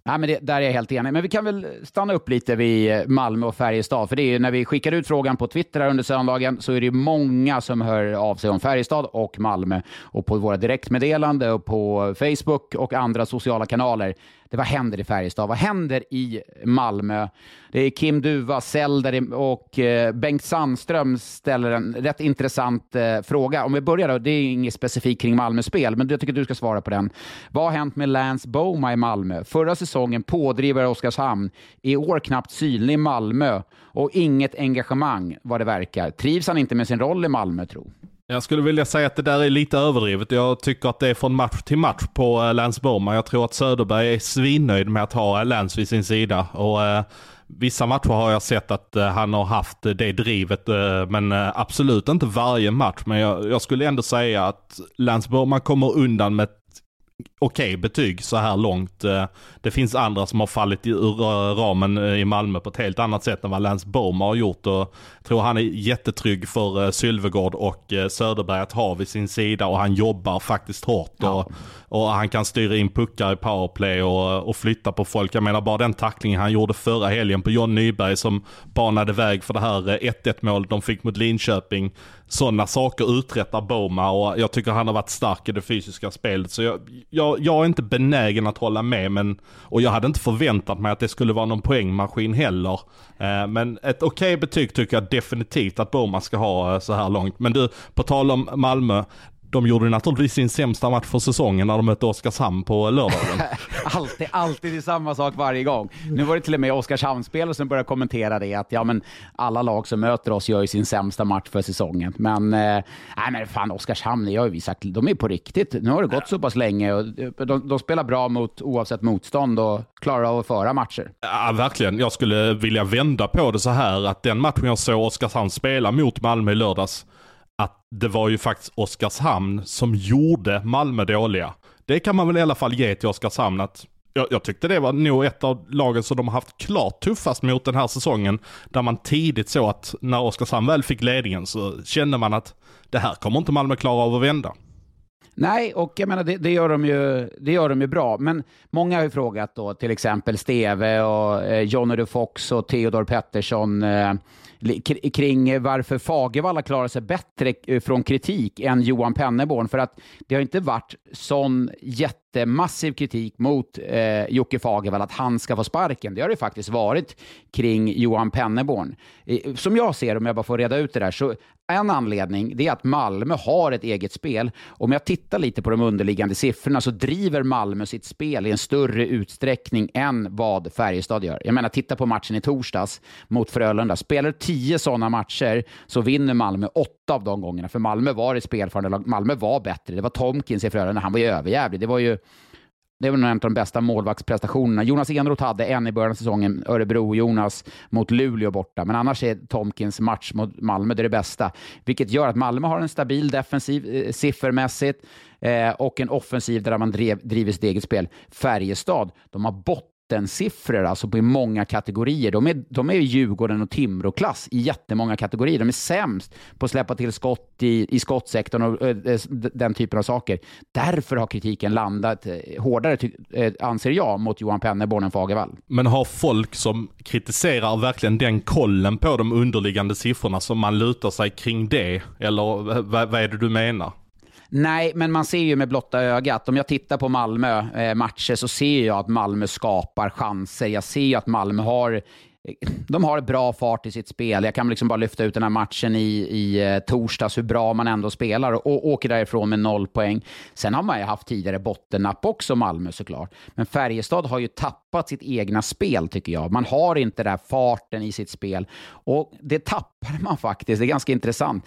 Nej, men det, där är jag helt enig. Men vi kan väl stanna upp lite vid eh, Malmö och Färjestad. För det är ju när vi skickar ut frågan på Twitter under söndagen så är det många som hör av sig om Färjestad och Malmö. Och på våra direktmeddelande och på Facebook och andra sociala kanaler det, vad händer i Färjestad? Vad händer i Malmö? Det är Kim Duva, Selder och eh, Bengt Sandström ställer en rätt intressant eh, fråga. Om vi börjar då, det är inget specifikt kring Malmö spel, men jag tycker du ska svara på den. Vad har hänt med Lance Boma i Malmö? Förra säsongen pådrivare Oskarshamn, i år knappt synlig i Malmö och inget engagemang vad det verkar. Trivs han inte med sin roll i Malmö, tro? Jag skulle vilja säga att det där är lite överdrivet. Jag tycker att det är från match till match på Länsborg. Lance Borman. Jag tror att Söderberg är svinnöjd med att ha eh, Lance vid sin sida. Och, eh, vissa matcher har jag sett att eh, han har haft det drivet, eh, men eh, absolut inte varje match. Men jag, jag skulle ändå säga att Lance Borman kommer undan med okej okay betyg så här långt. Eh, det finns andra som har fallit ur eh, ramen eh, i Malmö på ett helt annat sätt än vad Lance Bohm har gjort. Och jag tror han är jättetrygg för Sylvegård och Söderberg att ha vid sin sida och han jobbar faktiskt hårt. Ja. Och, och, han kan styra in puckar i powerplay och, och flytta på folk. Jag menar bara den tacklingen han gjorde förra helgen på John Nyberg som banade väg för det här 1-1 målet de fick mot Linköping sådana saker uträttar Boma och jag tycker han har varit stark i det fysiska spelet. Så jag, jag, jag, är inte benägen att hålla med men, och jag hade inte förväntat mig att det skulle vara någon poängmaskin heller. Eh, men ett okej okay betyg tycker jag definitivt att Boma ska ha eh, så här långt. Men du, på tal om Malmö, de gjorde naturligtvis sin sämsta match för säsongen när de mötte Oskarshamn på lördagen. [LAUGHS] alltid, alltid i samma sak varje gång. Nu var det till och med Oskarshamnsspelare som började kommentera det, att ja, men alla lag som möter oss gör ju sin sämsta match för säsongen. Men, eh, nej, men fan, Oskarshamn, det har ju vi sagt, de är på riktigt. Nu har det gått så pass länge och de, de spelar bra mot oavsett motstånd och klarar av att föra matcher. Ja, verkligen. Jag skulle vilja vända på det så här, att den matchen jag såg Oskarshamn spela mot Malmö i lördags, att det var ju faktiskt Oskarshamn som gjorde Malmö dåliga. Det kan man väl i alla fall ge till Oskarshamn att jag, jag, tyckte det var nog ett av lagen som de har haft klart tuffast mot den här säsongen. Där man tidigt såg att när Oskarshamn väl fick ledningen så kände man att det här kommer inte Malmö klara av att vända. Nej, och jag menar det, det, gör de ju, det gör de ju bra. Men många har ju frågat då, till exempel Steve och eh, Johnny Fox och Theodor Pettersson eh, kring varför Fagervalla klarar sig bättre eh, från kritik än Johan Penneborn. För att det har inte varit sån jättemassiv kritik mot eh, Jocke Fagervall att han ska få sparken. Det har det faktiskt varit kring Johan Penneborn. Som jag ser, om jag bara får reda ut det där, så en anledning det är att Malmö har ett eget spel. Om jag tittar lite på de underliggande siffrorna så driver Malmö sitt spel i en större utsträckning än vad Färjestad gör. Jag menar, titta på matchen i torsdags mot Frölunda. Spelar tio sådana matcher så vinner Malmö åtta av de gångerna. För Malmö var ett spelförande lag. Malmö var bättre. Det var Tomkins i Frölunda. Han var ju överjävlig. Det var ju det var väl en av de bästa målvaktsprestationerna. Jonas Enroth hade en i början av säsongen, Örebro-Jonas mot Luleå borta. Men annars är Tomkins match mot Malmö det, det bästa. Vilket gör att Malmö har en stabil defensiv eh, siffermässigt eh, och en offensiv där man drev, driver sitt eget spel. Färjestad, de har bott bottensiffror alltså på många kategorier. De är, de är Djurgården och Timrå-klass i jättemånga kategorier. De är sämst på att släppa till skott i, i skottsektorn och äh, den typen av saker. Därför har kritiken landat eh, hårdare, hårdare, äh, anser jag, mot Johan Penneborn än Fagervall. Men har folk som kritiserar verkligen den kollen på de underliggande siffrorna som man lutar sig kring det? Eller vad, vad är det du menar? Nej, men man ser ju med blotta ögat. Om jag tittar på Malmö eh, matcher så ser jag att Malmö skapar chanser. Jag ser att Malmö har eh, de har bra fart i sitt spel. Jag kan liksom bara lyfta ut den här matchen i, i eh, torsdags, hur bra man ändå spelar och åker därifrån med noll poäng. Sen har man ju haft tidigare bottennapp också, Malmö såklart. Men Färjestad har ju tappat sitt egna spel, tycker jag. Man har inte den här farten i sitt spel. Och det tappar man faktiskt. Det är ganska intressant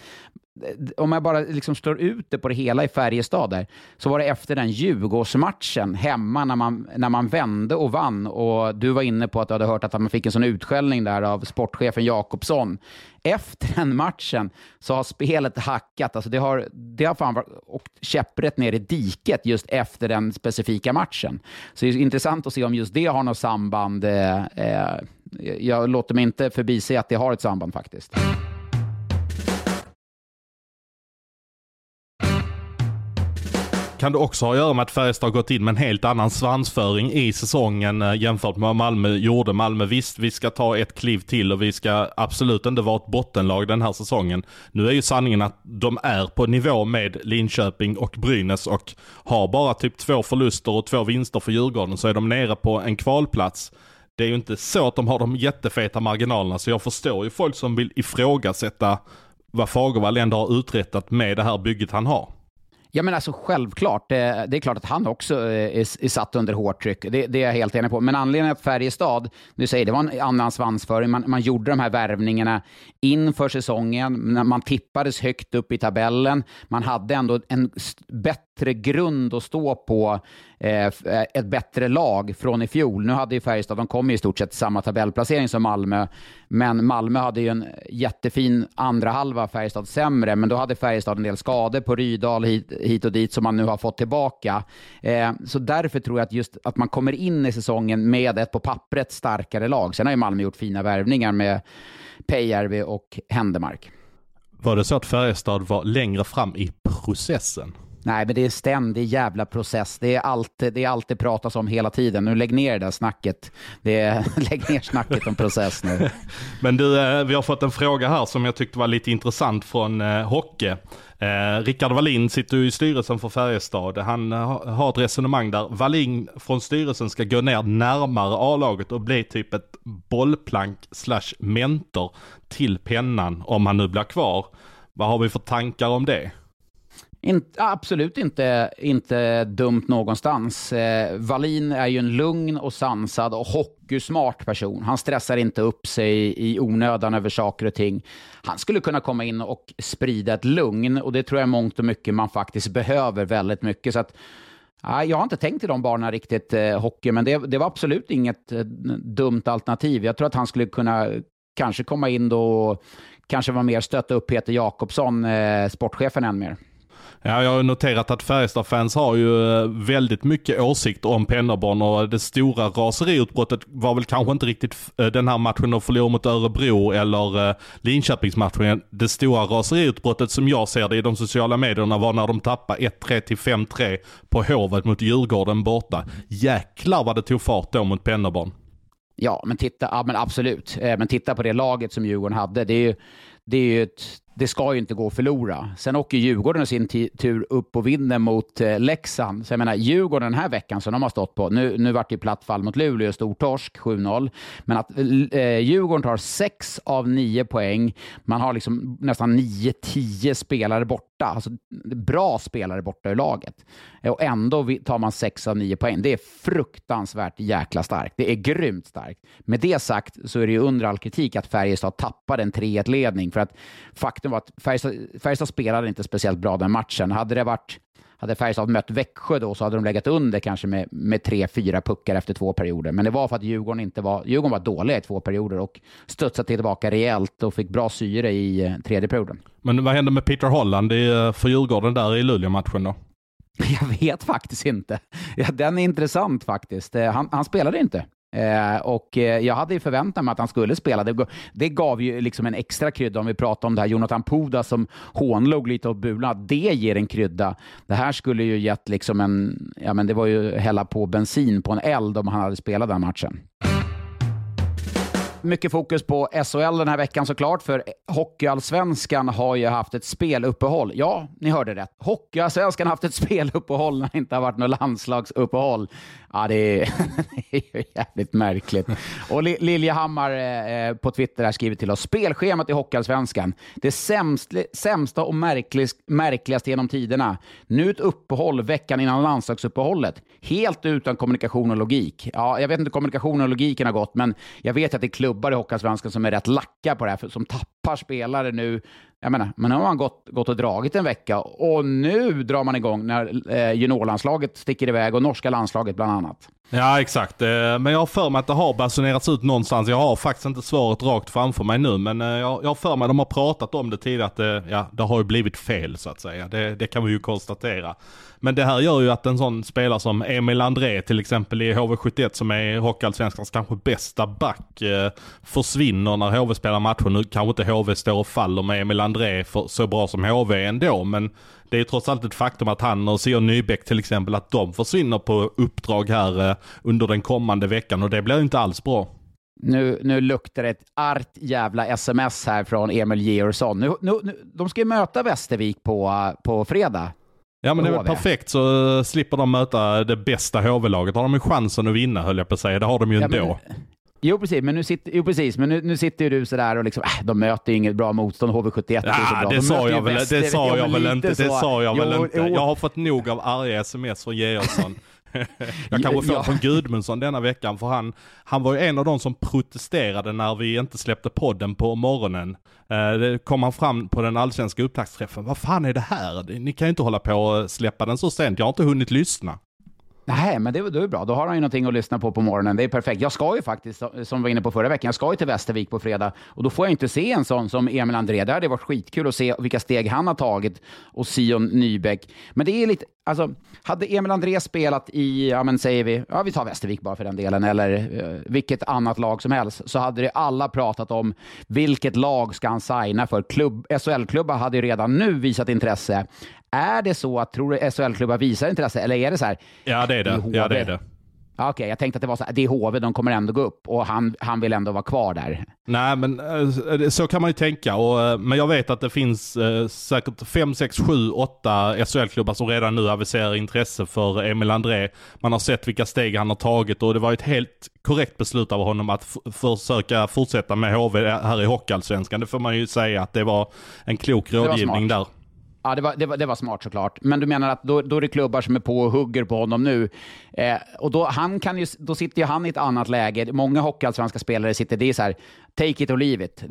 om jag bara liksom slår ut det på det hela i Färjestad där, så var det efter den Djurgårdsmatchen hemma när man, när man vände och vann och du var inne på att du hade hört att man fick en sån utskällning där av sportchefen Jakobsson. Efter den matchen så har spelet hackat. Alltså det har, det har fan åkt käpprätt ner i diket just efter den specifika matchen. Så det är intressant att se om just det har något samband. Eh, eh jag låter mig inte förbise att det har ett samband faktiskt. Kan det också ha att göra med att Färjestad har gått in med en helt annan svansföring i säsongen eh, jämfört med vad Malmö gjorde. Malmö visst, vi ska ta ett kliv till och vi ska absolut inte vara ett bottenlag den här säsongen. Nu är ju sanningen att de är på nivå med Linköping och Brynäs och har bara typ två förluster och två vinster för Djurgården så är de nere på en kvalplats. Det är ju inte så att de har de jättefeta marginalerna så jag förstår ju folk som vill ifrågasätta vad Fagervall ändå har uträttat med det här bygget han har. Ja, men alltså självklart. Det, det är klart att han också eh, är, är satt under hårt tryck. Det, det, är jag helt enig på. Men anledningen att Färjestad, du säger det var en annan svansföring. Man, man gjorde de här värvningarna inför säsongen. Man tippades högt upp i tabellen. Man hade ändå en bättre grund att stå på Eh, eh, ett bättre lag från i fjol. Nu hade ju Färjestad, de kom i stort sett samma tabellplacering som Malmö, men Malmö hade ju en jättefin andra halva, Färjestad sämre, men då hade Färjestad en del skador på Rydal hit, hit och dit som man nu har fått tillbaka. Eh, så därför tror jag att just att man kommer in i säsongen med ett på pappret starkare lag. Sen har ju Malmö gjort fina värvningar med Peijärvi och Händemark. Var det så att Färjestad var längre fram i processen? Nej, men det är ständig jävla process. Det är allt det, är allt det pratas om hela tiden. Nu lägg ner det där snacket. Det är, [LAUGHS] lägg ner snacket om process nu. [LAUGHS] men du, eh, vi har fått en fråga här som jag tyckte var lite intressant från eh, Hocke. Eh, Rickard Wallin sitter ju i styrelsen för Färjestad. Han eh, har ett resonemang där Wallin från styrelsen ska gå ner närmare A-laget och bli typ ett bollplank slash mentor till pennan om han nu blir kvar. Vad har vi för tankar om det? In, absolut inte, inte dumt någonstans. Eh, Wallin är ju en lugn och sansad och hockeysmart person. Han stressar inte upp sig i onödan över saker och ting. Han skulle kunna komma in och sprida ett lugn och det tror jag mångt och mycket man faktiskt behöver väldigt mycket. Så att, eh, jag har inte tänkt i de banorna riktigt, eh, hockey, men det, det var absolut inget eh, dumt alternativ. Jag tror att han skulle kunna kanske komma in då och kanske vara mer stötta upp Peter Jakobsson, eh, sportchefen, än mer. Ja, jag har noterat att Färjestad-fans har ju eh, väldigt mycket åsikter om Pennerborn och det stora raseriutbrottet var väl kanske inte riktigt eh, den här matchen de förlorade mot Örebro eller eh, Linköpingsmatchen. Det stora raseriutbrottet som jag ser det i de sociala medierna var när de tappade 1-3 till 5-3 på Hovet mot Djurgården borta. Jäklar vad det tog fart då mot Pennerborn. Ja, men titta, ja, men absolut. Men titta på det laget som Djurgården hade. Det är ju, det är ju ett det ska ju inte gå att förlora. Sen åker Djurgården sin tur upp och vinner mot eh, Leksand. Så jag menar, Djurgården den här veckan som de har stått på, nu, nu vart det platt fall mot Luleå, stortorsk, 7-0. Men att eh, Djurgården tar 6 av 9 poäng, man har liksom nästan 9-10 spelare borta, alltså bra spelare borta ur laget. Och ändå tar man 6 av 9 poäng. Det är fruktansvärt jäkla starkt. Det är grymt starkt. Med det sagt så är det ju under all kritik att Färjestad tappade en 3-1-ledning, för att faktum var att Färjestad, Färjestad spelade inte speciellt bra den matchen. Hade det varit hade Färjestad mött Växjö då så hade de legat under kanske med, med tre, fyra puckar efter två perioder. Men det var för att Djurgården, inte var, Djurgården var dåliga i två perioder och studsade tillbaka rejält och fick bra syre i eh, tredje perioden. Men vad hände med Peter Holland eh, för Djurgården där i Luleå-matchen då? [LAUGHS] Jag vet faktiskt inte. Ja, den är intressant faktiskt. Eh, han, han spelade inte. Eh, och eh, jag hade ju förväntat mig att han skulle spela. Det, det gav ju liksom en extra krydda om vi pratar om det här Jonathan Puda som hånlog lite åt bulan. Det ger en krydda. Det här skulle ju gett liksom en, ja men det var ju hälla på bensin på en eld om han hade spelat den matchen. Mycket fokus på SHL den här veckan såklart, för Hockeyallsvenskan har ju haft ett speluppehåll. Ja, ni hörde rätt. Hockeyallsvenskan har haft ett [LAUGHS] speluppehåll när det inte har varit något landslagsuppehåll. Ja, det är, [LAUGHS] det är ju jävligt märkligt. Och Liljehammar eh, eh, på Twitter har skrivit till oss. Spelschemat i Hockeyallsvenskan. Det sämst, sämsta och märkligast, märkligaste genom tiderna. Nu ett uppehåll veckan innan landslagsuppehållet. Helt utan kommunikation och logik. Ja, jag vet inte hur kommunikationen och logiken har gått, men jag vet att det är klubb klubbar i Hockeyallsvenskan som är rätt lacka på det här, som tappar spelare nu jag menar, men nu har man gått, gått och dragit en vecka och nu drar man igång när eh, juniorlandslaget sticker iväg och norska landslaget bland annat. Ja exakt, eh, men jag har för mig att det har basunerats ut någonstans. Jag har faktiskt inte svaret rakt framför mig nu men eh, jag, har för mig att de har pratat om det tidigare att det, ja, det har ju blivit fel så att säga. Det, det kan vi ju konstatera. Men det här gör ju att en sån spelare som Emil André till exempel i HV71 som är Hockeyallsvenskans kanske bästa back försvinner när HV spelar matcher. Nu kanske inte HV står och faller med Emil André för, så bra som HV ändå men det är trots allt ett faktum att han och Sion Nybäck till exempel att de försvinner på uppdrag här eh, under den kommande veckan och det blir inte alls bra. Nu, nu luktar det ett art jävla sms här från Emil Georgsson. Nu, nu, nu, de ska ju möta Västervik på, på fredag. Ja men det är väl perfekt så uh, slipper de möta det bästa HV-laget. Har de ju chansen att vinna höll jag på att säga. Det har de ju ja, ändå. Men, jo precis, men nu sitter, jo, precis, men nu, nu sitter ju du sådär och liksom, äh, de möter ju inget bra motstånd. HV71 ja, är så bra. Det de sa jag väl, det sa jag väl inte. Det sa jag väl inte. Jag har fått nog av arga sms från Georgsson. [LAUGHS] jag kanske får ja. från Gudmundsson denna veckan för han, han var ju en av de som protesterade när vi inte släppte podden på morgonen. Eh, det kom han fram på den allsvenska upptaktsträffen. Vad fan är det här? Ni kan ju inte hålla på och släppa den så sent. Jag har inte hunnit lyssna. Nej, men det, det är bra. Då har han ju någonting att lyssna på på morgonen. Det är perfekt. Jag ska ju faktiskt, som vi var inne på förra veckan, jag ska ju till Västervik på fredag och då får jag inte se en sån som Emil André. Det hade varit skitkul att se vilka steg han har tagit och Sion Nybäck. Men det är lite, alltså, hade Emil André spelat i, ja men säger vi, ja vi tar Västervik bara för den delen, eller eh, vilket annat lag som helst, så hade det alla pratat om vilket lag ska han signa för. Klubb, SHL-klubbar hade ju redan nu visat intresse. Är det så att, tror du SHL-klubbar visar intresse, eller är det så här? Ja, det är det. Ja, det är det. Okej, okay, jag tänkte att det var så här, det är HV, de kommer ändå gå upp och han, han vill ändå vara kvar där. Nej, men eh, så kan man ju tänka. Och, eh, men jag vet att det finns eh, säkert 5, 6, 7, 8 SHL-klubbar som redan nu aviserar intresse för Emil André. Man har sett vilka steg han har tagit och det var ett helt korrekt beslut av honom att försöka fortsätta med HV här i Hockeyallsvenskan. Det får man ju säga att det var en klok rådgivning där. Ja, det var, det, var, det var smart såklart. Men du menar att då, då är det klubbar som är på och hugger på honom nu. Eh, och då, han kan ju, då sitter ju han i ett annat läge. Många hockeyallsvenska spelare sitter, det är så här, take it or leave it.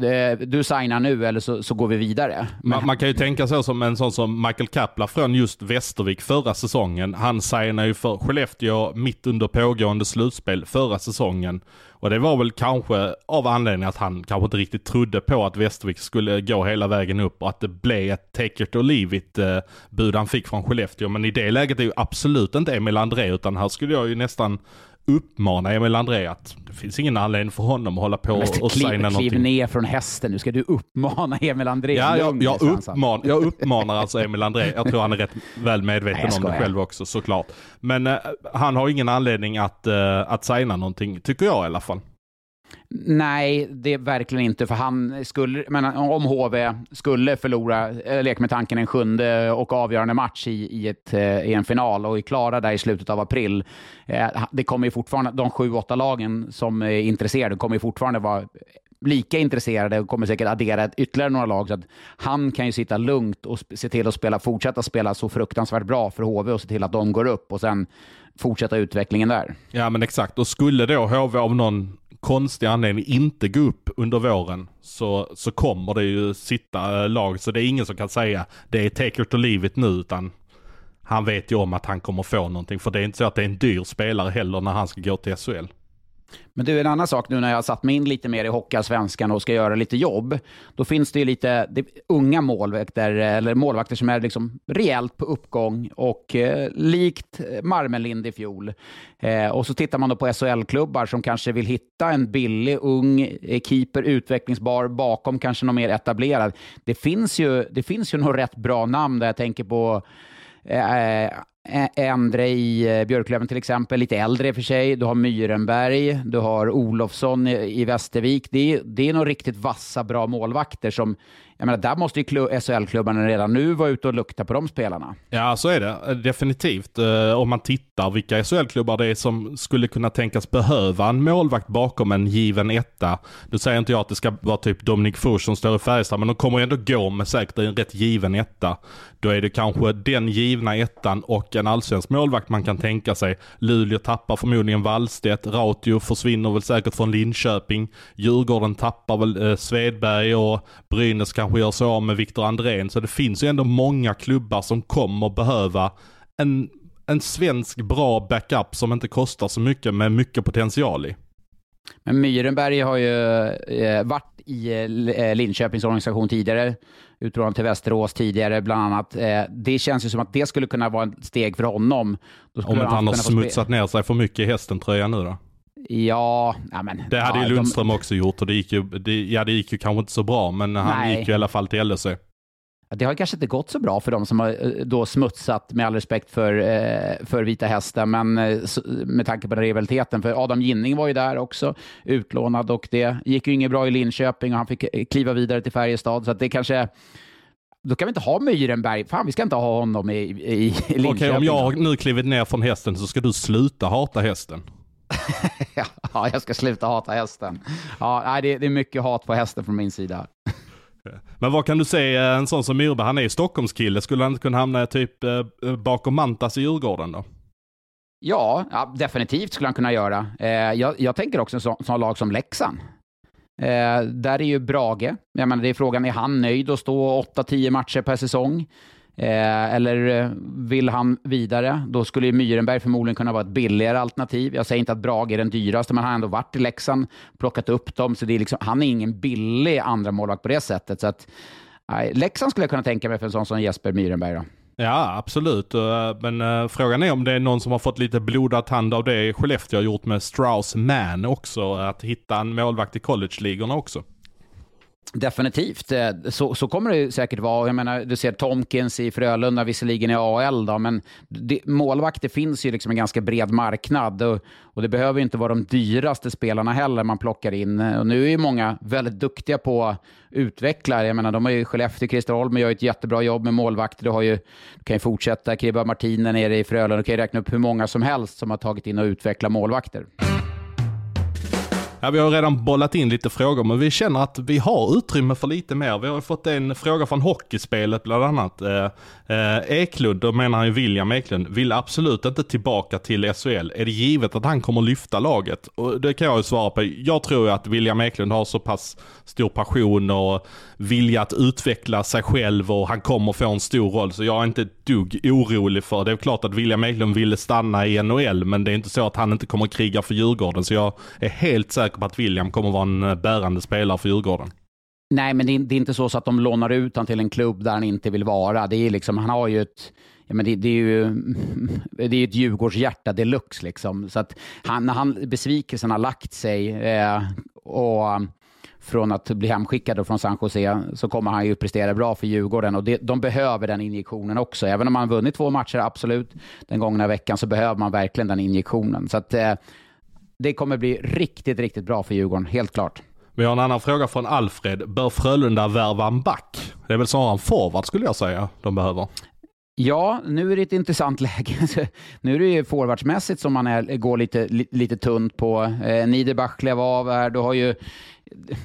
Du signar nu eller så, så går vi vidare. Man, man, kan ju tänka så som en sån som Michael Kapla från just Västervik förra säsongen. Han signade ju för Skellefteå mitt under pågående slutspel förra säsongen. Och det var väl kanske av anledning att han kanske inte riktigt trodde på att Västervik skulle gå hela vägen upp och att det blev ett take it or leave givet eh, bud han fick från Skellefteå. Men i det läget är ju absolut inte Emil André, utan här skulle jag ju nästan uppmana Emil André att det finns ingen anledning för honom att hålla på och, och kliv, signa kliv någonting. ner från hästen. Nu ska du uppmana Emil André. Ja, jag, jag, Svensson. uppman, jag uppmanar alltså Emil André. Jag tror han är rätt väl medveten Nej, om det själv också såklart. Men eh, han har ingen anledning att, uh, att signa någonting, tycker jag i alla fall. Nej, det är verkligen inte. För han skulle, men om HV skulle förlora, eller leka med tanken, en sjunde och avgörande match i, i, ett, eh, i en final och är klara där i slutet av april. Eh, det kommer ju fortfarande, de sju, åtta lagen som är intresserade kommer ju fortfarande vara lika intresserade och kommer säkert addera ytterligare några lag. Så att han kan ju sitta lugnt och se till att spela, fortsätta spela så fruktansvärt bra för HV och se till att de går upp och sen fortsätta utvecklingen där. Ja men exakt, och skulle då HV av någon konstig anledning inte gå upp under våren så, så kommer det ju sitta eh, lag. Så det är ingen som kan säga det är take it or leave it nu utan han vet ju om att han kommer få någonting. För det är inte så att det är en dyr spelare heller när han ska gå till SHL. Men du, en annan sak nu när jag har satt mig in lite mer i Hockeyallsvenskan och ska göra lite jobb. Då finns det ju lite det, unga målvakter, eller målvakter som är liksom rejält på uppgång och eh, likt eh, Marmelind i fjol. Eh, och så tittar man då på SHL-klubbar som kanske vill hitta en billig, ung eh, keeper, utvecklingsbar, bakom kanske någon mer etablerad. Det finns ju, det finns ju några rätt bra namn där jag tänker på Eh, Endre i eh, Björklöven till exempel, lite äldre i och för sig. Du har Myrenberg, du har Olofsson i, i Västervik. Det är, det är nog riktigt vassa, bra målvakter som, jag menar, där måste ju SHL-klubbarna redan nu vara ute och lukta på de spelarna. Ja, så är det. Eh, definitivt. Eh, om man tittar vilka SHL-klubbar det är som skulle kunna tänkas behöva en målvakt bakom en given etta. Nu säger inte jag att det ska vara typ Dominic Furs som står i Färjestad, men de kommer ju ändå gå med säkert en rätt given etta. Då är det kanske den givna ettan och en allsvensk målvakt man kan tänka sig. Luleå tappar förmodligen Wallstedt, Rautio försvinner väl säkert från Linköping. Djurgården tappar väl eh, Svedberg och Brynäs kanske gör sig av med Viktor Andrén. Så det finns ju ändå många klubbar som kommer behöva en, en svensk bra backup som inte kostar så mycket med mycket potential i. Men Myrenberg har ju eh, varit i eh, Linköpings organisation tidigare, utlånad till Västerås tidigare bland annat. Eh, det känns ju som att det skulle kunna vara ett steg för honom. Om inte han har smutsat ner sig för mycket i hästentröjan nu då. Ja, ja men... Det hade ja, ju Lundström också gjort och det gick ju, det, ja det gick ju kanske inte så bra men han Nej. gick ju i alla fall till. De, det har kanske inte gått så bra för dem som har eh, då smutsat, med all respekt för, eh, för Vita Hästen, men eh, med tanke på den rivaliteten. För Adam Ginning var ju där också, utlånad, och det gick ju inget bra i Linköping och han fick kliva vidare till Färjestad. Så att det kanske... Då kan vi inte ha Myrenberg. Fan, vi ska inte ha honom i, i, i Linköping. Okej, om jag nu klivit ner från hästen så ska du sluta hata hästen. [LAUGHS] Ja, jag ska sluta hata hästen. Ja, nej, det, det är mycket hat på hästen från min sida. Men vad kan du säga, en sån som Myrberg, han är ju Stockholmskille, skulle han inte kunna hamna typ eh, bakom Mantas i Djurgården då? Ja, ja, definitivt skulle han kunna göra. Eh, jag, jag tänker också en sån, sån lag som Leksand. Eh, där är ju Brage. Jag menar, det är frågan, är han nöjd att stå 8-10 matcher per säsong? Eh, eller eh, vill han vidare? Då skulle ju Myrenberg förmodligen kunna vara ett billigare alternativ. Jag säger inte att Brage är den dyraste, men han har ändå varit i Leksand, plockat upp dem, så det är liksom, han är ingen billig andra målvakt på det sättet. Så att, nej, Leksand skulle jag kunna tänka mig för en sån som Jesper Myrenberg. Då. Ja, absolut. Eh, men eh, frågan är om det är någon som har fått lite blodad hand av det Skellefteå har gjort med Strauss Man också. Att hitta en målvakt i college-ligorna också. Definitivt. Eh, så, så kommer det säkert vara. Jag menar, du ser Tomkins i Frölunda, visserligen i AL, då, men det, målvakter finns ju liksom en ganska bred marknad och, och det behöver ju inte vara de dyraste spelarna heller man plockar in. Eh, och nu är ju många väldigt duktiga på att utveckla. Jag menar, de har ju Skellefteå, Christer Holm gör ju ett jättebra jobb med målvakter. Du, har ju, du kan ju fortsätta, Kribba Martinen nere i Frölunda. Du kan ju räkna upp hur många som helst som har tagit in och utvecklat målvakter. Ja, vi har redan bollat in lite frågor, men vi känner att vi har utrymme för lite mer. Vi har fått en fråga från hockeyspelet bland annat. Eh, eh, Eklund, då menar han ju William Eklund, vill absolut inte tillbaka till SHL. Är det givet att han kommer lyfta laget? Och det kan jag ju svara på. Jag tror ju att William Eklund har så pass stor passion och vilja att utveckla sig själv och han kommer få en stor roll. Så jag är inte ett dugg orolig för. Det är klart att William Eklund ville stanna i NHL, men det är inte så att han inte kommer kriga för Djurgården. Så jag är helt säker på att William kommer vara en eh, bärande spelare för Djurgården. Nej, men det är, det är, inte så, så att de lånar ut honom till en klubb där han inte vill vara. Det är liksom, han har ju ett ja, men det, det, är ju [LAUGHS] det är ett Djurgårdshjärta deluxe. Liksom. Så att han, när han, besvikelsen har lagt sig eh, och um, från att bli hemskickad från San Jose så kommer han ju prestera bra för Djurgården och det, de behöver den injektionen också. Även om man vunnit två matcher, absolut, den gångna veckan så behöver man verkligen den injektionen. Så att eh, det kommer bli riktigt, riktigt bra för Djurgården, helt klart. Vi har en annan fråga från Alfred. Bör Frölunda värva en back? Det är väl snarare en forward skulle jag säga de behöver. Ja, nu är det ett intressant läge. [LAUGHS] nu är det ju forwardsmässigt som man är, går lite, lite tunt på. Eh, Niederbach klev av här. Du har ju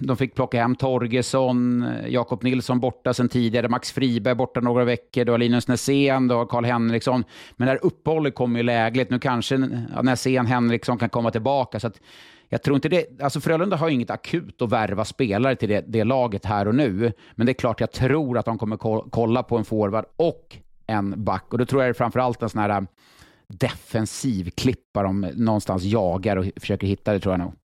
de fick plocka hem Torgesson, Jakob Nilsson borta sedan tidigare, Max Friberg borta några veckor, du har Linus Nässén, du har Karl Henriksson. Men det här uppehållet kommer ju lägligt. Nu kanske ja, Nässén, Henriksson kan komma tillbaka. Så att, jag tror inte det. Alltså Frölunda har inget akut att värva spelare till det, det, laget här och nu. Men det är klart jag tror att de kommer kolla på en forward och en back. Och då tror jag det är framförallt en sån här äh, defensiv klippa de någonstans jagar och försöker hitta det tror jag nog.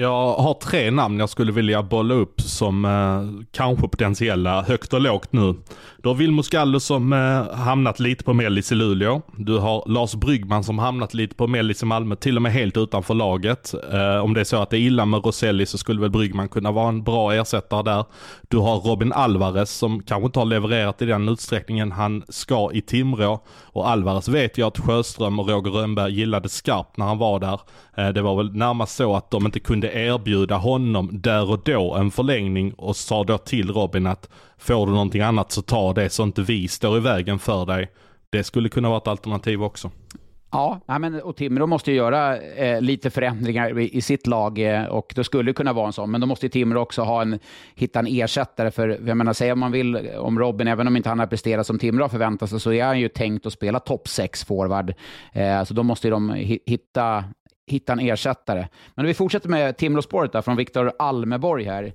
Jag har tre namn jag skulle vilja bolla upp som eh, kanske potentiella högt och lågt nu. Du har Vilmos Gallo som eh, hamnat lite på mellis i Luleå. Du har Lars Bryggman som hamnat lite på mellis i Malmö, till och med helt utanför laget. Eh, om det är så att det är illa med Roselli så skulle väl Bryggman kunna vara en bra ersättare där. Du har Robin Alvarez som kanske inte har levererat i den utsträckningen han ska i Timrå. Och Alvarez vet jag att Sjöström och Roger Rönnberg gillade skarpt när han var där. Eh, det var väl närmast så att de inte kunde erbjuda honom där och då en förlängning och sa då till Robin att får du någonting annat så ta det så inte vi står i vägen för dig. Det skulle kunna vara ett alternativ också. Ja, men, och Timrå måste ju göra eh, lite förändringar i, i sitt lag eh, och det skulle kunna vara en sån. Men då måste Timrå också ha en, hitta en ersättare. För jag menar, säga om man vill om Robin, även om inte han har presterat som Timrå förväntat sig, så är han ju tänkt att spela topp 6 forward. Eh, så då måste ju de hitta, hitta en ersättare. Men vi fortsätter med Timråspåret från Viktor Almeborg här.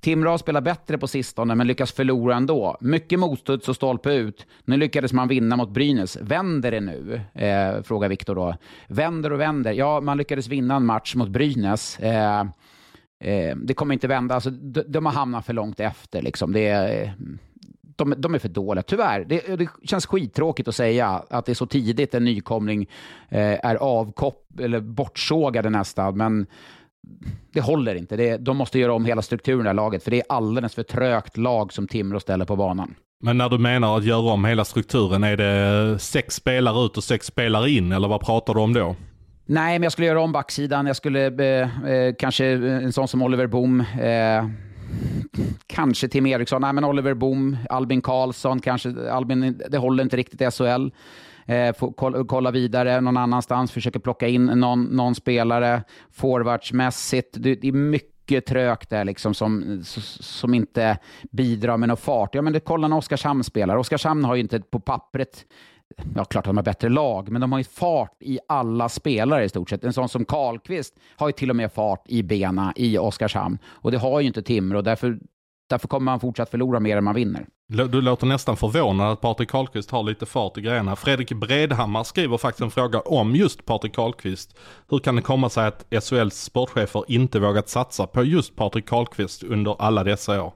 Timrå spelar bättre på sistone, men lyckas förlora ändå. Mycket motstuds och stolpe ut. Nu lyckades man vinna mot Brynäs. Vänder det nu? Eh, frågar Viktor då. Vänder och vänder. Ja, man lyckades vinna en match mot Brynäs. Eh, eh, det kommer inte vända. Alltså, de, de har hamnat för långt efter. Liksom. Det är, eh, de, de, är för dåliga, tyvärr. Det, det, känns skittråkigt att säga att det är så tidigt en nykomling eh, är avkopp eller bortsågade nästan, men det håller inte. Det, de måste göra om hela strukturen i det här laget, för det är alldeles för trögt lag som Timrå ställer på banan. Men när du menar att göra om hela strukturen, är det sex spelare ut och sex spelare in, eller vad pratar du om då? Nej, men jag skulle göra om backsidan. Jag skulle eh, eh kanske en sån som Oliver Boom. Eh, kanske Tim Eriksson. Nej, men Oliver Boom, Albin Karlsson, kanske. Albin, det håller inte riktigt i SHL eh, kolla vidare någon annanstans, försöker plocka in någon, någon spelare forwardsmässigt. Det, det är mycket trögt där liksom som, som inte bidrar med någon fart. Ja, men det, kolla när Oskarshamn spelar. Oskarshamn har ju inte på pappret Ja, klart att de har bättre lag, men de har ju fart i alla spelare i stort sett. En sån som Karlqvist har ju till och med fart i bena i Oskarshamn. Och det har ju inte Timrå, därför, därför kommer man fortsatt förlora mer än man vinner. Du låter nästan förvånad att Patrik Karlqvist har lite fart i grejerna. Fredrik Bredhammar skriver faktiskt en fråga om just Patrik Karlqvist. Hur kan det komma sig att SHLs sportchefer inte vågat satsa på just Patrik Karlqvist under alla dessa år?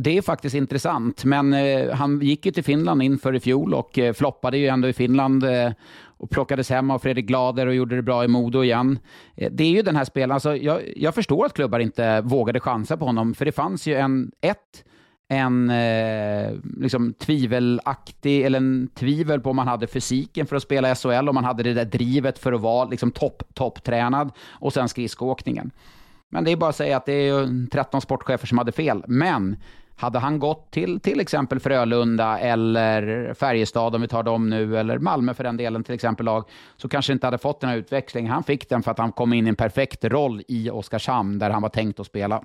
Det är faktiskt intressant, men eh, han gick ju till Finland inför i fjol och eh, floppade ju ändå i Finland eh, och plockades hem av Fredrik Glader och gjorde det bra i Modo igen. Eh, det är ju den här spelaren, alltså, jag, jag, förstår att klubbar inte vågade chansa på honom, för det fanns ju en, ett, en eh, liksom tvivelaktig, eller en tvivel på om man hade fysiken för att spela SHL, om man hade det där drivet för att vara liksom topp, topptränad och sen skridskoåkningen. Men det är bara att säga att det är 13 sportchefer som hade fel. Men hade han gått till till exempel Frölunda eller Färjestad, om vi tar dem nu, eller Malmö för den delen till exempel lag, så kanske inte hade fått den här utväxlingen. Han fick den för att han kom in i en perfekt roll i Oskarshamn, där han var tänkt att spela.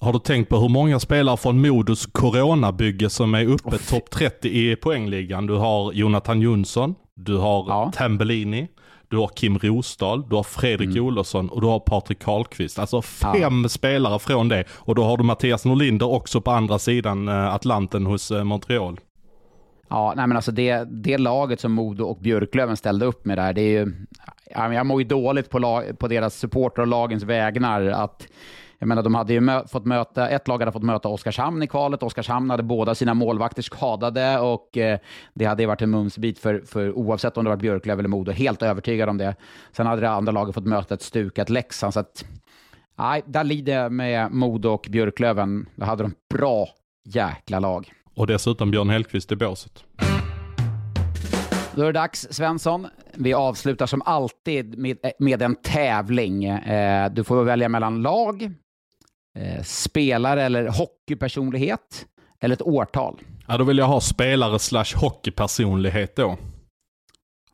Har du tänkt på hur många spelare från Modos coronabygge som är uppe topp 30 i poängligan? Du har Jonathan Jonsson, du har ja. Tambellini, du har Kim Rosdahl, du har Fredrik mm. Olofsson och du har Patrik Karlqvist. Alltså fem ja. spelare från det. Och då har du Mattias Norlinder också på andra sidan eh, Atlanten hos eh, Montreal. Ja, nej men alltså det, det laget som Modo och Björklöven ställde upp med där, det är ju... Jag mår ju dåligt på, lag, på deras supporter och lagens vägnar att Jag menar, de hade ju mö fått möta, ett lag hade fått möta Oskarshamn i kvalet. Oskarshamn hade båda sina målvakter skadade och eh, det hade ju varit en mumsbit för, för oavsett om det var Björklöv eller Modo. Helt övertygad om det. Sen hade det andra laget fått möta ett stukat Leksand. Så att, nej, där lider jag med Modo och Björklöven. Där hade de bra jäkla lag. Och dessutom Björn Hellkvist i båset. Då är det dags, Svensson. Vi avslutar som alltid med, med en tävling. Eh, du får välja mellan lag, eh, spelare eller hockeypersonlighet eller ett årtal. Ja, då vill jag ha spelare slash hockeypersonlighet då.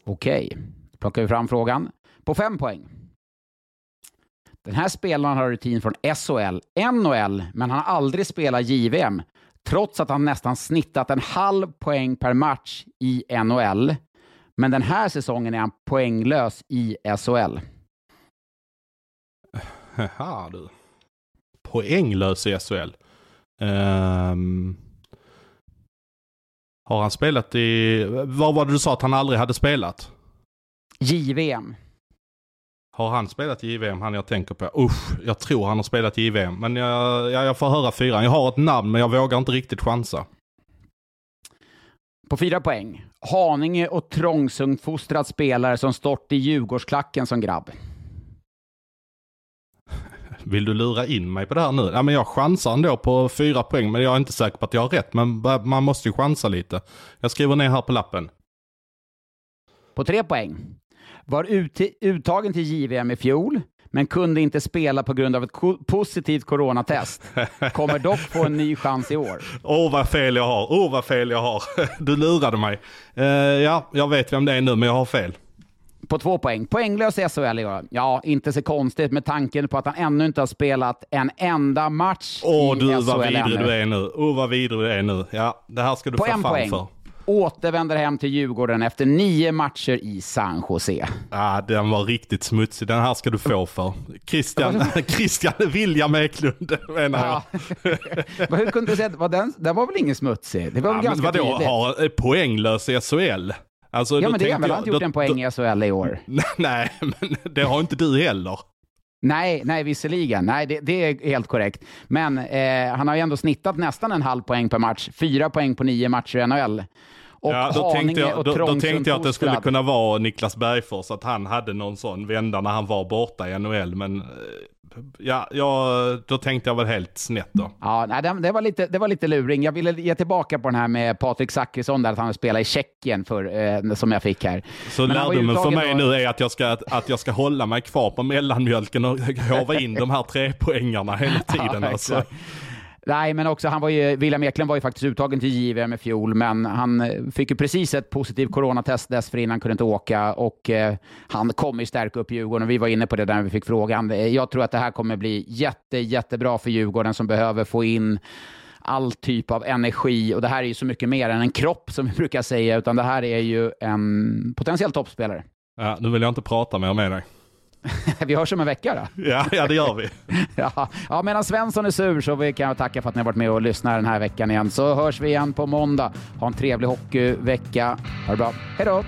Okej, då plockar vi fram frågan. På fem poäng. Den här spelaren har rutin från SHL, NHL, men han har aldrig spelat JVM, trots att han nästan snittat en halv poäng per match i NHL. Men den här säsongen är han poänglös i SHL. Haha du. Poänglös i SHL. Ehm, har han spelat i... Vad var det du sa att han aldrig hade spelat? JVM. Har han spelat JVM, han jag tänker på? Usch, jag tror han har spelat JVM. Men jag, jag, jag får höra fyran. Jag har ett namn men jag vågar inte riktigt chansa. På fyra poäng. Haninge och Trångsund fostrad spelare som stått i Djurgårdsklacken som grabb. Vill du lura in mig på det här nu? Ja, men jag chansar ändå på fyra poäng, men jag är inte säker på att jag har rätt. Men man måste ju chansa lite. Jag skriver ner här på lappen. På tre poäng. Var ut uttagen till JVM i fjol, men kunde inte spela på grund av ett ko positivt coronatest. Kommer dock få en ny chans i år. [LAUGHS] Åh oh, vad fel jag har, åh oh, vad fel jag har. [LAUGHS] Du lurade mig. Uh, ja, jag vet vem det är nu, men jag har fel. På två poäng. Poänglös i SHL i år. Ja, inte så konstigt med tanken på att han ännu inte har spelat en enda match Åh, i du SHL vad vidrig ännu. du är nu. Åh, vad vidrig du är nu. Ja, det här ska du På få en fan poäng. för. Återvänder hem till Djurgården efter nio matcher i San Jose. Ja, den var riktigt smutsig. Den här ska du få för. Christian, [LAUGHS] Christian William Eklund menar jag. Ja. [LAUGHS] Hur kunde du säga att den, den var väl ingen smutsig? Det var väl Ja, ganska vadå, tydligt. eh, poänglös i SHL? Alltså, Ja, men det är väl, jag- han har inte gjort då- en poäng i SHL i år. [LAUGHS] Nej, men det har inte du heller. Nej, nej, visserligen. Nej, det, det är helt korrekt. Men eh, han har ju ändå snittat nästan en halv poäng per match. Fyra poäng på nio matcher i NHL. Och ja, då, Haninge tänkte jag, då, då tänkte jag att det skulle kunna vara Niklas Bergfors, att han hade någon sån vända när han var borta i NHL. Men eh, ja, ja, då tänkte jag väl helt snett då. Ja, nej, det, det, var lite, det var lite luring. Jag ville ge tillbaka på den här med Patrik Zackrisson, där att han spelade i Tjeckien för, eh, som jag fick här. Så Men lärdomen för mig då- nu är att jag, ska, att jag ska hålla mig kvar på mellanmjölken och [LAUGHS] hova in de här tre poängarna hela [LAUGHS] tiden. Ja, alltså. exakt. Nej, men också han var ju, William Eklund var ju faktiskt uttagen till JVM i fjol, men han eh, fick ju precis ett positivt coronatest dessförinnan, kunde inte åka och eh, han kommer ju stärka upp Djurgården och vi var inne på det när vi fick frågan. Eh, jag tror att det här kommer bli jätte, jättebra för Djurgården som behöver få in all typ av energi och det här är ju så mycket mer än en kropp som vi brukar säga, utan det här är ju en potentiell toppspelare. Ja, nu vill jag inte prata mer med dig. [LAUGHS] Vi hörs om en vecka då. Ja, ja det gör vi. [LAUGHS] Ja, ja, medan Svensson är sur så vi kan jag tacka för att ni har varit med och lyssnat den här veckan igen. Så hörs vi igen på måndag. Ha en trevlig hockeyvecka. Ha det bra. Hej då!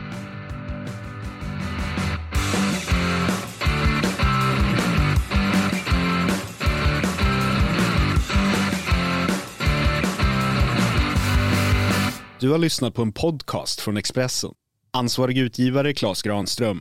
Du har lyssnat på en podcast från Expressen. Ansvarig utgivare Klas Granström.